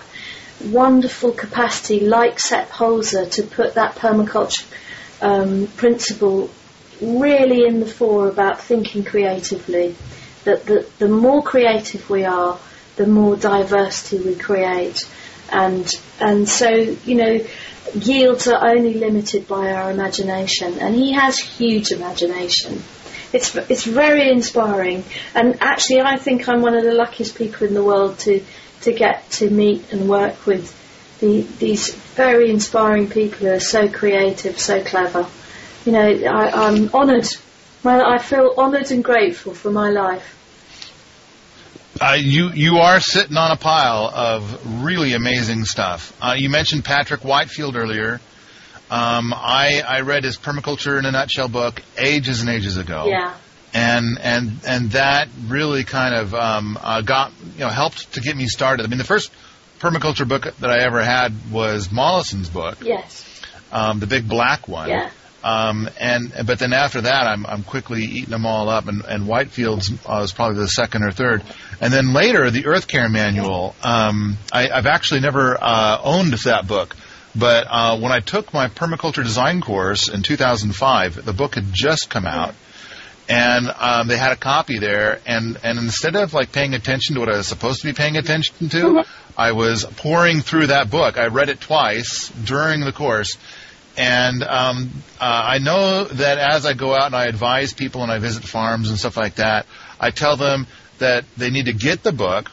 wonderful capacity, like Sepp Holzer, to put that permaculture um, principle really in the fore about thinking creatively. That the, the more creative we are, the more diversity we create. And and so you know yields are only limited by our imagination, and he has huge imagination. It's it's very inspiring, and actually, I think I'm one of the luckiest people in the world to to get to meet and work with the, these very inspiring people who are so creative, so clever. You know, I, I'm honoured. Well, I feel honoured and grateful for my life. Uh, you you are sitting on a pile of really amazing stuff. Uh, you mentioned Patrick Whitefield earlier. Um, I I read his Permaculture in a Nutshell book ages and ages ago. Yeah. And and and that really kind of um, uh, got you know helped to get me started. I mean, the first permaculture book that I ever had was Mollison's book, Yes. um, the big black one. Yeah. Um, and but then after that, I'm I'm quickly eating them all up, and, and Whitefields uh, was probably the second or third, and then later the Earth Care Manual. Um, I, I've actually never uh, owned that book, but uh, when I took my permaculture design course in 2005, the book had just come out, and um, they had a copy there, and and instead of like paying attention to what I was supposed to be paying attention to, I was pouring through that book. I read it twice during the course and um, uh, I know that as I go out and I advise people and I visit farms and stuff like that, I tell them that they need to get the book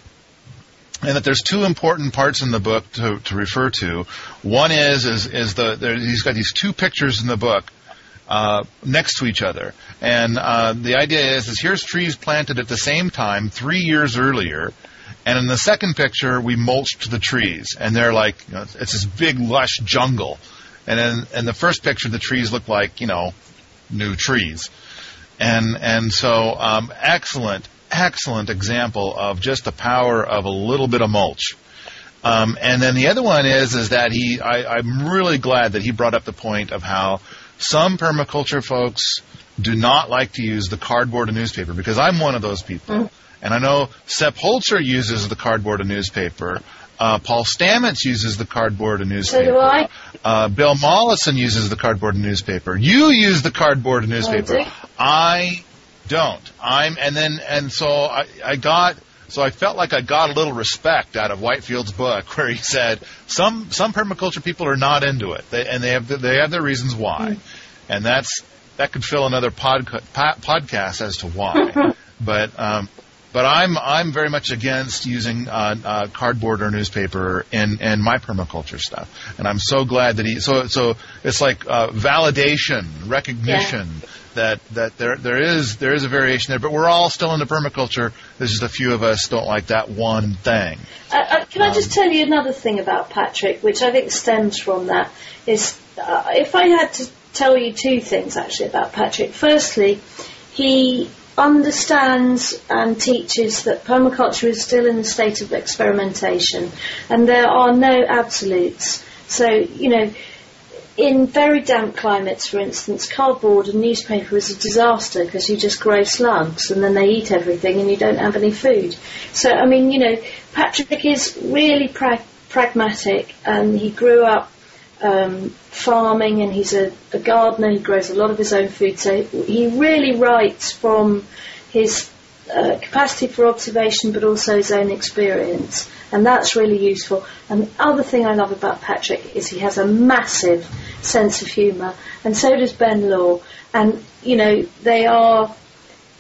and that there's two important parts in the book to, to refer to. One is is is the there, he's got these two pictures in the book uh, next to each other, and uh, the idea is is here's trees planted at the same time three years earlier, and in the second picture we mulched the trees, and they're like you know, it's this big lush jungle, and in, in the first picture the trees look like you know new trees, and and so um, excellent excellent example of just the power of a little bit of mulch. Um, and then the other one is is that he I, I'm really glad that he brought up the point of how some permaculture folks do not like to use the cardboard and newspaper because I'm one of those people. Mm. And I know Sepp Holzer uses the cardboard and newspaper. Uh, Paul Stamets uses the cardboard and So newspaper. do I. Uh, Bill Mollison uses the cardboard and newspaper. You use the cardboard and newspaper. I don't. I'm and then and so I, I got so I felt like I got a little respect out of Whitefield's book where he said some some permaculture people are not into it they, and they have they have their reasons why, and that's that could fill another pod, po- podcast as to why. but um, but I'm I'm very much against using uh, uh, cardboard or newspaper in in my permaculture stuff, and I'm so glad that he so so it's like uh, validation, recognition that that there there is there is a variation there, but we're all still into permaculture. There's just a few of us don't like that one thing. Uh, uh, can I just tell you another thing about Patrick, which I think stems from that? Is uh, if I had to tell you two things actually about Patrick. Firstly, he understands and teaches that permaculture is still in a state of experimentation, and there are no absolutes. So you know. In very damp climates, for instance, cardboard and newspaper is a disaster because you just grow slugs and then they eat everything and you don't have any food. So, I mean, you know, Patrick is really pra- pragmatic and he grew up um, farming and he's a, a gardener. He grows a lot of his own food. So he really writes from his uh, capacity for observation but also his own experience. And that's really useful. And the other thing I love about Patrick is he has a massive sense of humour. And so does Ben Law. And, you know, they are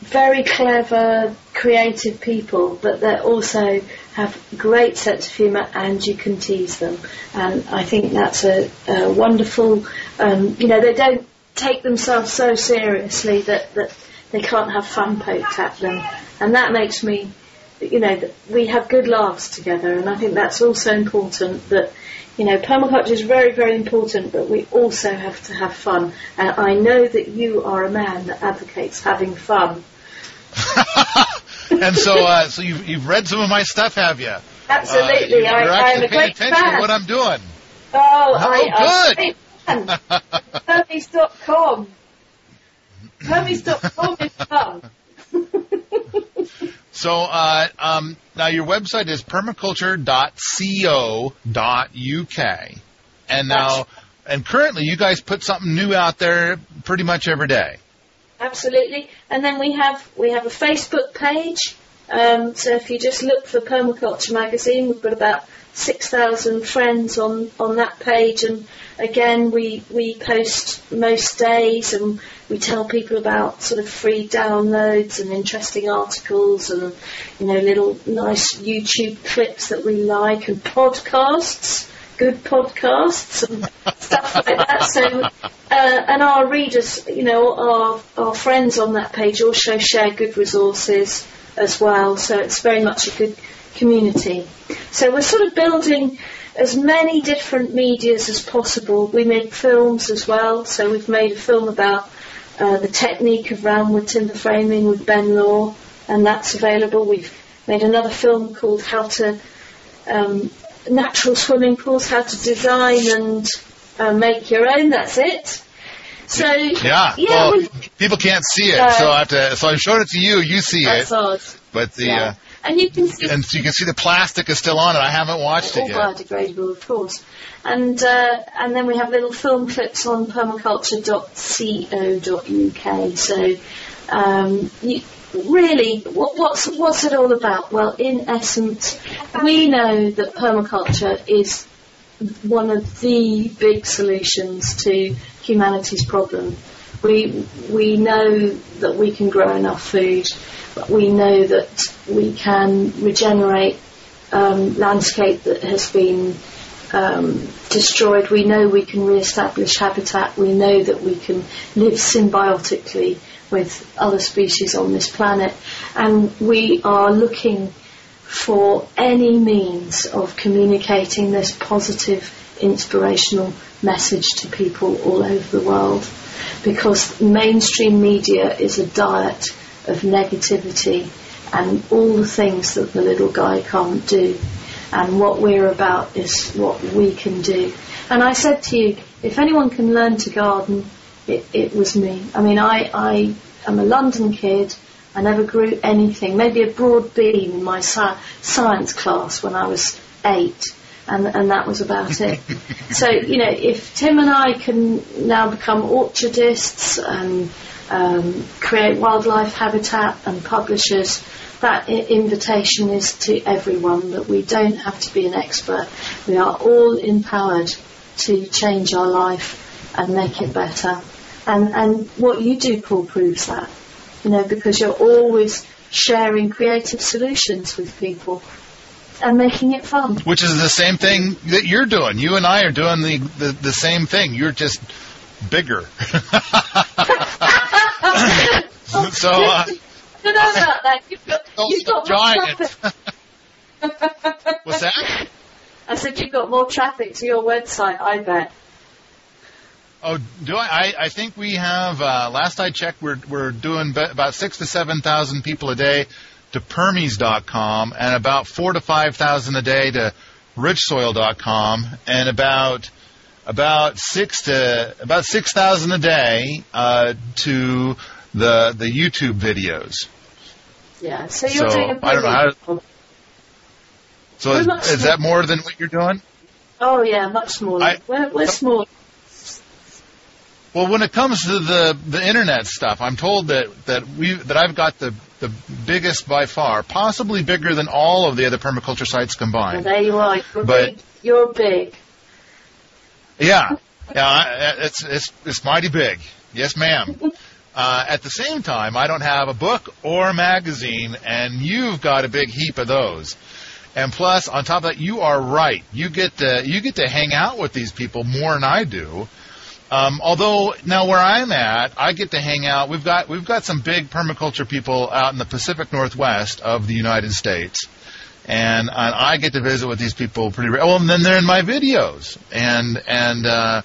very clever, creative people, but they're also have great sense of humour and you can tease them. And I think that's a, a wonderful, um, you know, they don't take themselves so seriously that, that they can't have fun poked at them. And that makes me, you know, we have good laughs together. And I think that's also important that, you know, permaculture is very, very important, but we also have to have fun. And I know that you are a man that advocates having fun. and so uh, so you've you've read some of my stuff, have you? Absolutely, Uh, I, you're I actually a paying attention fan. to what I'm doing. Oh, I, Oh, I'm a good. Permies.com. Permies.com is fun. So uh, um, now your website is permaculture.co.uk, and now and currently you guys put something new out there pretty much every day. Absolutely. And then we have we have a Facebook page. Um, so if you just look for Permaculture Magazine, we've got about 6,000 friends on, on that page. And again, we, we post most days and we tell people about sort of free downloads and interesting articles and, you know, little nice YouTube clips that we like and podcasts, good podcasts and stuff like that. So, uh, and our readers, you know, our, our friends on that page also share good resources as well. So it's very much a good community. So we're sort of building as many different medias as possible. We make films as well. So we've made a film about uh, the technique of roundwood timber framing with Ben Law, and that's available. We've made another film called How to um, Natural Swimming Pools, How to Design and uh, Make Your Own. That's it. So Yeah. yeah, well, we- people can't see it, Uh, so I have to. So I showed it to you. You see that's it, odd. but the yeah. uh, and you can see and so you can see the plastic is still on it. I haven't watched it yet. all biodegradable, of course. And uh, and then we have little film clips on permaculture.co.uk. So um, you, really, what, what's what's it all about? Well, in essence, we know that permaculture is one of the big solutions to humanity's problem. We we know that we can grow enough food. but We know that we can regenerate um, landscape that has been um, destroyed. We know we can re-establish habitat. We know that we can live symbiotically with other species on this planet, and we are looking for any means of communicating this positive, inspirational message to people all over the world. Because mainstream media is a diet of negativity and all the things that the little guy can't do. And what we're about is what we can do. And I said to you, if anyone can learn to garden, it, it was me. I mean, I, I am a London kid. I never grew anything, maybe a broad bean in my sci- science class when I was eight, and, and that was about it. so, you know, if Tim and I can now become orchardists and um, create wildlife habitat and publishers, that I- invitation is to everyone that we don't have to be an expert. We are all empowered to change our life and make it better. And, and what you do, Paul, proves that you know, because you're always sharing creative solutions with people and making it fun. Which is the same thing that you're doing. You and I are doing the the, the same thing. You're just bigger. so uh, I don't know about that. You've got, you've got more giant. traffic. what's that? I said you've got more traffic to your website, I bet. Oh, do I? I, I think we have. Uh, last I checked, we're we're doing be- about six to seven thousand people a day to Permies.com, and about four to five thousand a day to RichSoil.com, and about about six to about six thousand a day uh, to the the YouTube videos. Yeah, so you're So, doing a I don't know how- job. So is, is that more than what you're doing? Oh yeah, much smaller. I- we're, we're small. Well, when it comes to the the internet stuff, I'm told that that we that I've got the the biggest by far, possibly bigger than all of the other permaculture sites Well, combined. there you are. You're But- big. You're big. Yeah, yeah, it's it's it's mighty big. Yes, ma'am. Uh, at the same time, I don't have a book or a magazine, and you've got a big heap of those. And plus, on top of that, you are right. You get to you get to hang out with these people more than I do. Um, although now where I'm at, I get to hang out. We've got we've got some big permaculture people out in the Pacific Northwest of the United States, and, and I get to visit with these people pretty. Re- well, and then they're in my videos, and and uh,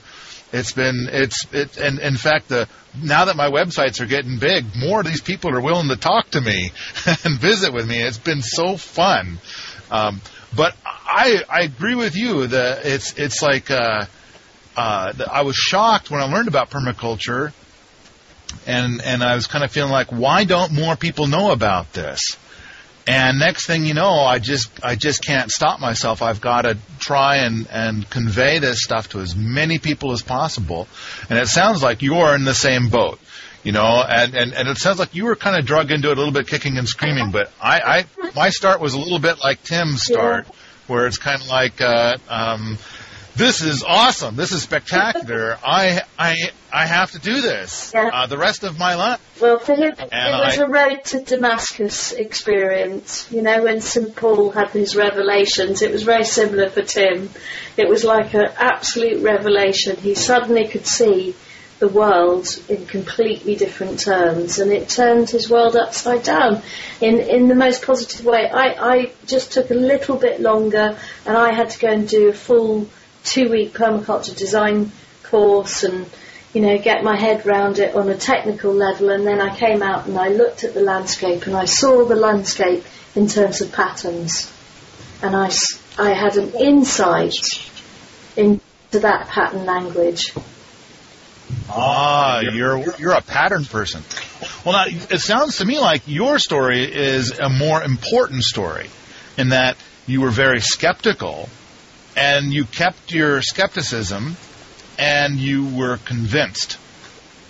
it's been it's it. And in fact, the now that my websites are getting big, more of these people are willing to talk to me and visit with me. It's been so fun. Um, but I I agree with you that it's it's like. Uh, uh, I was shocked when I learned about permaculture, and and I was kind of feeling like, why don't more people know about this? And next thing you know, I just I just can't stop myself. I've got to try and and convey this stuff to as many people as possible. And it sounds like you're in the same boat, you know. And and and it sounds like you were kind of drug into it a little bit, kicking and screaming. But I I my start was a little bit like Tim's start, where it's kind of like. Uh, um, this is awesome. This is spectacular. I I I have to do this Yeah. uh, the rest of my life. Well, for him, it And was a road to Damascus experience. You know, when St. Paul had his revelations, it was very similar for Tim. It was like an absolute revelation. He suddenly could see the world in completely different terms, and it turned his world upside down in, in the most positive way. I, I just took a little bit longer, and I had to go and do a full two-week permaculture design course and you know, get my head round it on a technical level, and then I came out and I looked at the landscape and I saw the landscape in terms of patterns, and I, I had an insight into that pattern language. Ah, you're you're a pattern person. Well, now it sounds to me like your story is a more important story, in that you were very skeptical, and you kept your skepticism, and you were convinced.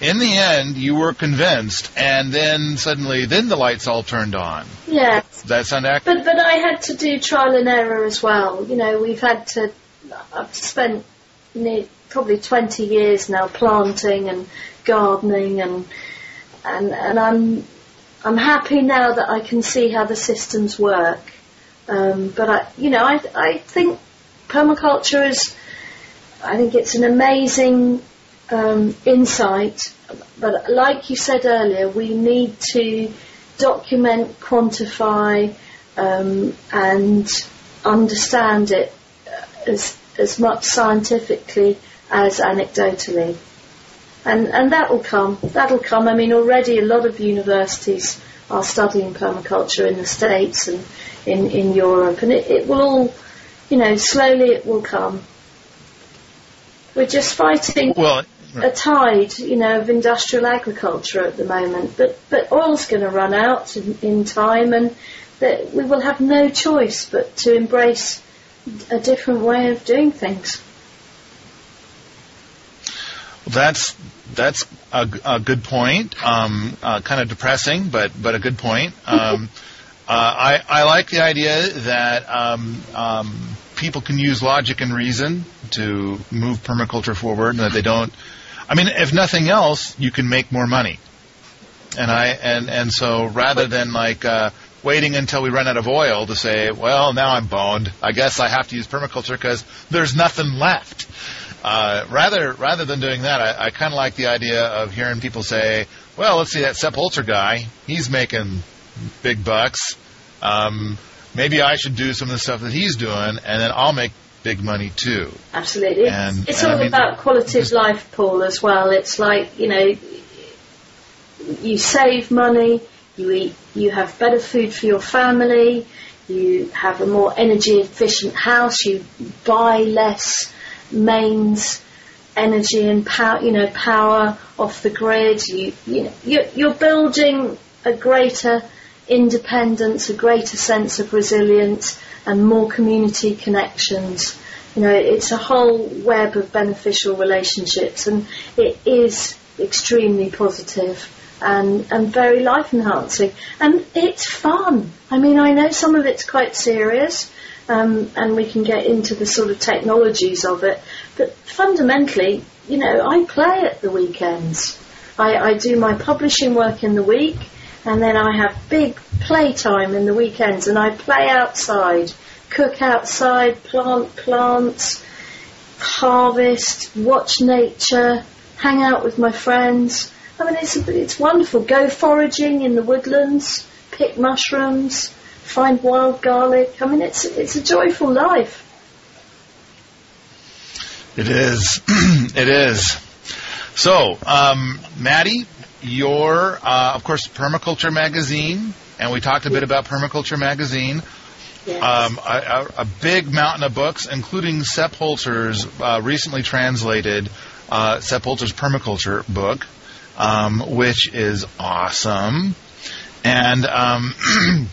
In the end, you were convinced, and then suddenly, then the lights all turned on. Yes. Does that sound accurate? But but I had to do trial and error as well. You know, we've had to. I've spent near, probably 20 years now planting and gardening and and and I'm I'm happy now that I can see how the systems work. Um, but I, you know, I I think permaculture is. I think it's an amazing um, insight. But like you said earlier, we need to document, quantify, um, and understand it as as much scientifically as anecdotally. And and that will come. That'll come. I mean, already a lot of universities are studying permaculture in the States and in, in Europe, and it, it will all, you know, slowly it will come. We're just fighting Well, a tide, you know, of industrial agriculture at the moment, but but oil's going to run out in, in time, and that we will have no choice but to embrace a different way of doing things. That's that's a, a good point. Um, uh, kind of depressing, but but a good point. Um, I I like the idea that um, um, people can use logic and reason to move permaculture forward, and that they don't. I mean, if nothing else, you can make more money. And I and and so rather than like uh, waiting until we run out of oil to say, well, now I'm boned. I guess I have to use permaculture because there's nothing left. Uh, rather, rather than doing that, I, I kind of like the idea of hearing people say, "Well, let's see that Sepp Holzer guy. He's making big bucks. Um, maybe I should do some of the stuff that he's doing, and then I'll make big money too." Absolutely. And- it's and all I mean- about quality of life, Paul, as well. It's like, you know, you save money, you eat, you have better food for your family, you have a more energy efficient house, you buy less mains energy and power, you know, power off the grid. You, you know, you're, you're building a greater independence, a greater sense of resilience, and more community connections. You know, it's a whole web of beneficial relationships, and it is extremely positive and and very life enhancing, and it's fun. I mean, I know some of it's quite serious, um, and we can get into the sort of technologies of it, but fundamentally, you know, I play at the weekends. I, I do my publishing work in the week, and then I have big playtime in the weekends, and I play outside, cook outside, plant plants, harvest, watch nature, hang out with my friends. I mean, it's it's wonderful. Go foraging in the woodlands, pick mushrooms, find wild garlic. I mean, it's it's a joyful life. It is. it is. So, um, Maddy, you're, uh, of course, Permaculture Magazine, and we talked a bit about Permaculture Magazine. Yes. Um, a, a, a big mountain of books, including Sepp Holzer's uh, recently translated uh, Sepp Holzer's Permaculture book, um, which is awesome. And um,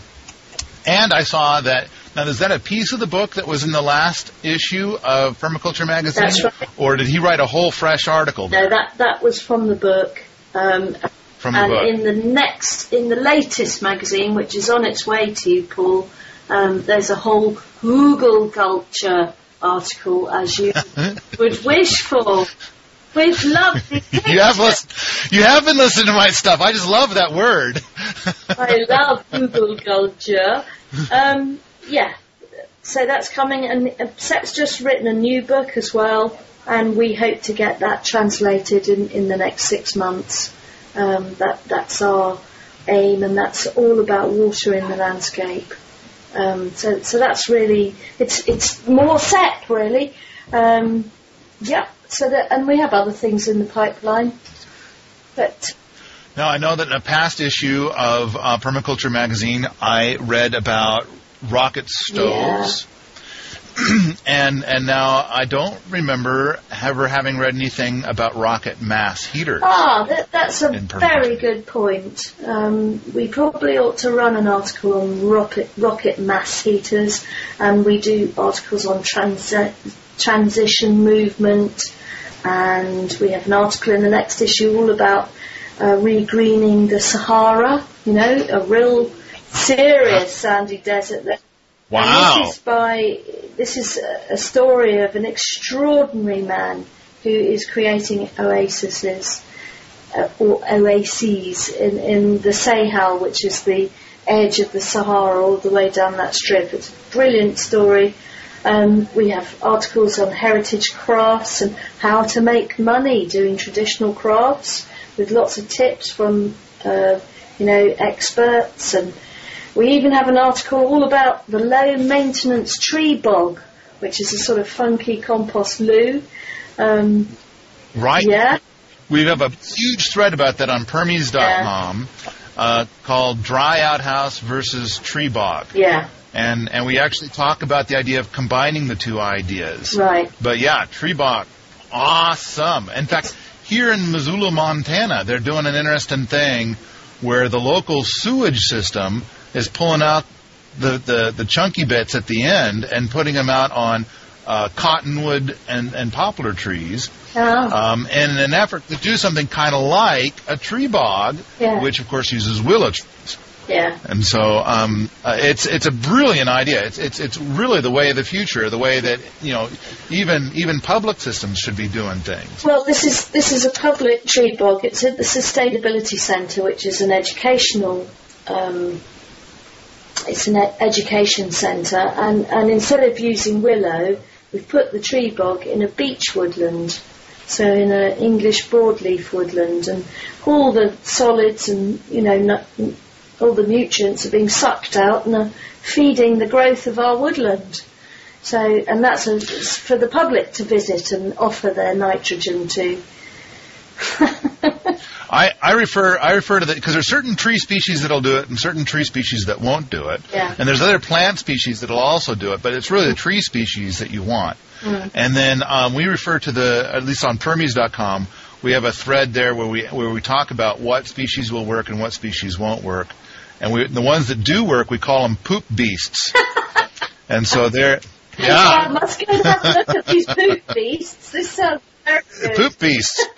and I saw that now is that a piece of the book that was in the last issue of Permaculture Magazine, That's right. or did he write a whole fresh article no, that that was from the book. Um, from and in the next, in the latest magazine, which is on its way to you, Paul, um, there's a whole hugelkultur article, as you would wish for, with lovely you have listened. you have been listening to my stuff. I just love that word. I love hugelkultur. Um, yeah, so that's coming, and Sepp's just written a new book as well, and we hope to get that translated in, in the next six months. Um, that that's our aim, and that's all about water in the landscape. Um, so so that's really it's it's more set really. Um, yeah. So that and we have other things in the pipeline, but Now, I know that in a past issue of uh, Permaculture magazine, I read about rocket stoves. and and now I don't remember ever having read anything about rocket mass heaters. Ah, that, that's a very good point. Um, we probably ought to run an article on rocket rocket mass heaters, and we do articles on transi- transition movement, and we have an article in the next issue all about uh, regreening the Sahara. You know, a real serious sandy desert there. Wow. And this is by this is a- a story of an extraordinary man who is creating oases uh, or oases in, in the Sahel, which is the edge of the Sahara all the way down that strip. It's a brilliant story. Um, we have articles on heritage crafts and how to make money doing traditional crafts with lots of tips from uh, you know experts and we even have an article all about the low maintenance tree bog, which is a sort of funky compost loo. Um, Right. yeah, We have a huge thread about that on Permies.com uh, called Dry Outhouse versus Tree Bog. yeah, And, and we actually talk about the idea of combining the two ideas. right. But yeah, tree bog, awesome. In fact, here in Missoula, Montana, they're doing an interesting thing where the local sewage system is pulling out the, the, the chunky bits at the end and putting them out on uh, cottonwood and, and poplar trees. Oh, Um, and in an effort to do something kind of like a tree bog, Yeah. which of course uses willow trees. yeah, And so um, uh, it's it's a brilliant idea. It's it's it's really the way of the future, the way that you know even even public systems should be doing things. Well, this is this is a public tree bog. It's at the Sustainability Centre, which is an educational. Um, it's an education centre, and, and instead of using willow, we've put the tree bog in a beech woodland, so in an English broadleaf woodland, and all the solids and you know all the nutrients are being sucked out and are feeding the growth of our woodland. So, and that's a, for the public to visit and offer their nitrogen to. I, I refer I refer to the because there's certain tree species that'll do it and certain tree species that won't do it. Yeah. And there's other plant species that'll also do it, but it's really the tree species that you want. Mm. And then um, we refer to the at least on Permies.com, we have a thread there where we where we talk about what species will work and what species won't work. And we, the ones that do work, we call them poop beasts. and so they're I yeah, must go and have a look at these poop beasts. This sounds very good. poop beasts.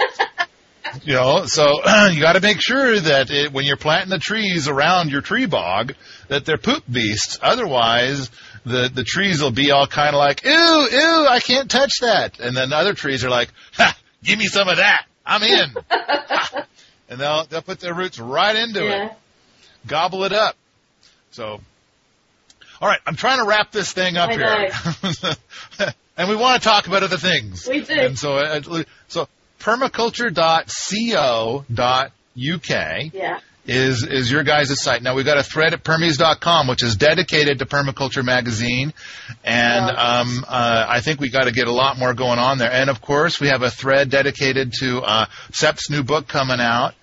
you know, so you got to make sure that it, when you're planting the trees around your tree bog, that they're poop beasts. Otherwise, the the trees will be all kind of like, ew, ew, I can't touch that. And then other trees are like, ha, give me some of that. I'm in. And they'll they'll put their roots right into it, gobble it up. So, all right, I'm trying to wrap this thing up I here. and we want to talk about other things. We do. And so, uh, so permaculture.co.uk Yeah. is is your guys' site. Now we've got a thread at permies.com which is dedicated to permaculture magazine, and um, uh, I think we got to get a lot more going on there. And of course, we have a thread dedicated to uh, Sepp's new book coming out.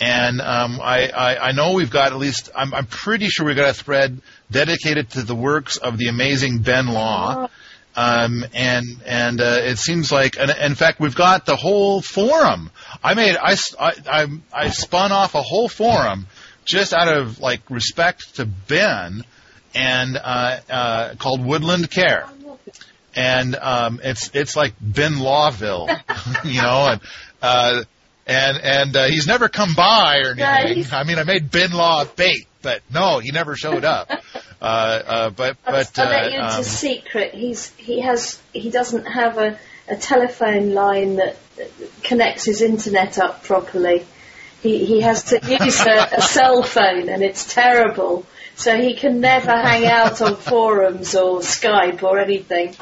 And um, I, I, I know we've got at least I'm, I'm pretty sure we've got a thread dedicated to the works of the amazing Ben Law. Um, and and uh, it seems like, and in fact, we've got the whole forum. I made, I, I I I spun off a whole forum just out of like respect to Ben, and uh, uh, called Woodland Care, and um, it's it's like Ben Lawville, you know, and uh, and and uh, he's never come by or anything. I mean, I made Ben Law bait, but no, he never showed up. Uh, uh, but I'll, but I'll let you uh, into um, secret. He's he has he doesn't have a, a telephone line that connects his internet up properly. He he has to use a, a cell phone, and it's terrible. So he can never hang out on forums or Skype or anything.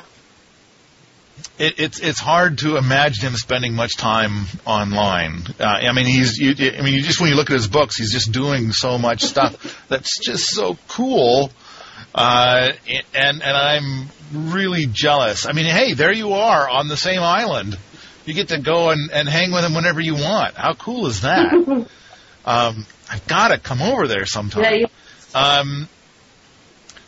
It, it's it's hard to imagine him spending much time online. Uh, I mean, he's you, I mean, you just when you look at his books, he's just doing so much stuff that's just so cool. Uh, and and I'm really jealous. I mean, hey, there you are on the same island. You get to go and, and hang with him whenever you want. How cool is that? um, I've got to come over there sometime. Um,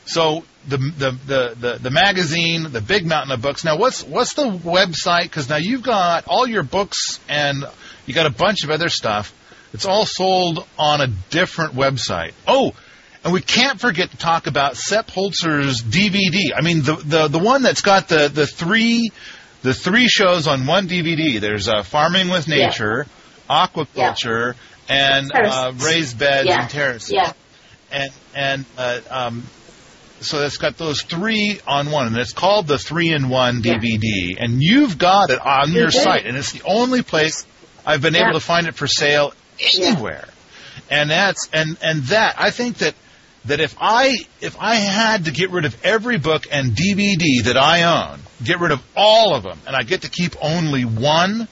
so the, the the the the magazine, the big mountain of books. Now, what's what's the website? Because now you've got all your books and you got a bunch of other stuff. It's all sold on a different website. Oh, and we can't forget to talk about Sepp Holzer's DVD. I mean, the the the one that's got the the three the three shows on one DVD. There's uh, Farming with Nature, yeah. Aquaculture, yeah. and uh, Raised Beds yeah. and Terraces. Yeah. And and uh, um, so it's got those three on one, and it's called the three in one DVD. And you've got it on your site, and it's the only place I've been able to find it for sale anywhere. And that's and and that I think that that if I if I had to get rid of every book and DVD that I own, get rid of all of them, and I get to keep only one,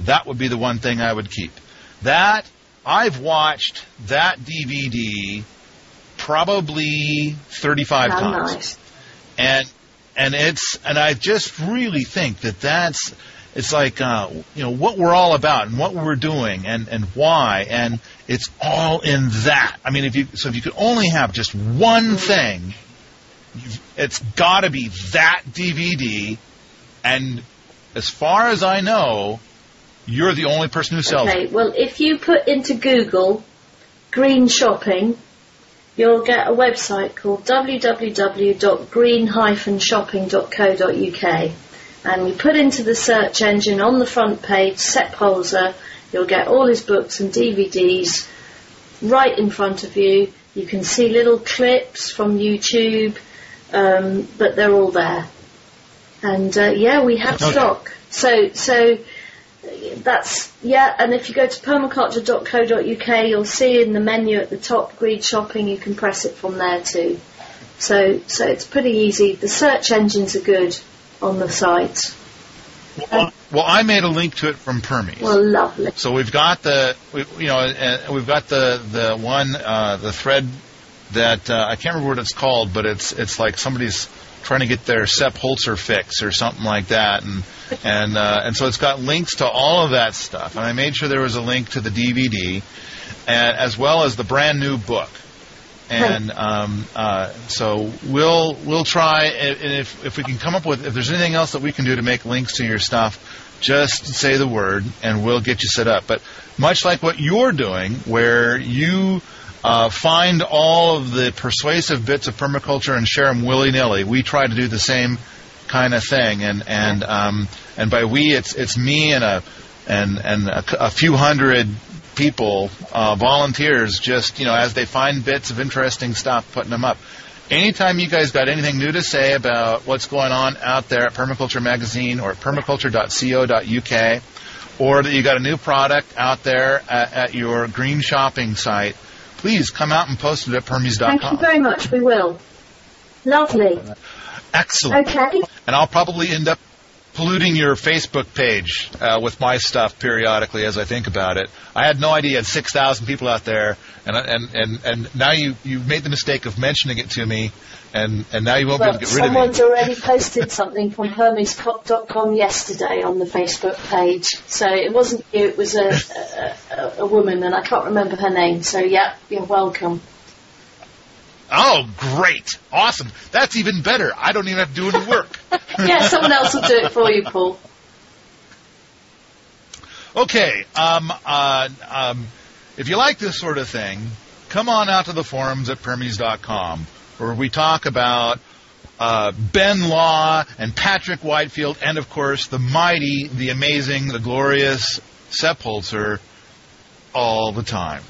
that would be the one thing I would keep. That I've watched that DVD probably 35 How times. nice. And and it's and I just really think that that's it's like uh, you know what we're all about and what we're doing and and why and it's all in that. I mean, if you so if you could only have just one thing, it's got to be that DVD. And as far as I know, you're the only person who sells Okay, it. well, if you put into Google green shopping, you'll get a website called www.green-shopping.co.uk. And you put into the search engine on the front page Sepp Holzer, you'll get all his books and DVDs right in front of you. You can see little clips from YouTube, um, but they're all there. And uh, yeah, we have Okay. stock. So so that's yeah. And if you go to permaculture.co.uk, you'll see in the menu at the top green shopping. You can press it from there too. So so it's pretty easy. The search engines are good on the site. Well, well, I made a link to it from Permies. Well, lovely. So we've got the, we, you know, uh, we've got the the one uh, the thread that uh, I can't remember what it's called, but it's it's like somebody's trying to get their Sepp Holzer fix or something like that, and and uh, and so it's got links to all of that stuff. And I made sure there was a link to the DVD, and, as well as the brand new book. And um, uh, so we'll we'll try, and and if if we can come up with if there's anything else that we can do to make links to your stuff, just say the word and we'll get you set up. But much like what you're doing, where you uh, find all of the persuasive bits of permaculture and share them willy nilly, we try to do the same kind of thing. And and um, and by we, it's it's me and a and and a, a few hundred people, uh, volunteers, just you know as they find bits of interesting stuff, putting them up. Anytime you guys got anything new to say about what's going on out there at Permaculture Magazine or at permaculture.co.uk, or that you got a new product out there at, at your green shopping site, please come out and post it at permies.com. Thank you very much. We will. Lovely. Excellent. Okay. And I'll probably end up polluting your Facebook page uh, with my stuff periodically as I think about it. I had no idea you had 6,000 people out there, and and and and now you you made the mistake of mentioning it to me, and and now you won't Well, be able to get rid of me. someone's already posted something from permies.com yesterday on the Facebook page. So it wasn't you, it was a, a, a, a woman, and I can't remember her name. So yeah, you're welcome. Oh, great, awesome! That's even better. I don't even have to do any work. yeah, someone else will do it for you, Paul. Okay. Um, uh, um, if you like this sort of thing, come on out to the forums at Permies.com, where we talk about uh, Ben Law and Patrick Whitefield, and of course the mighty, the amazing, the glorious Sepp Holzer all the time.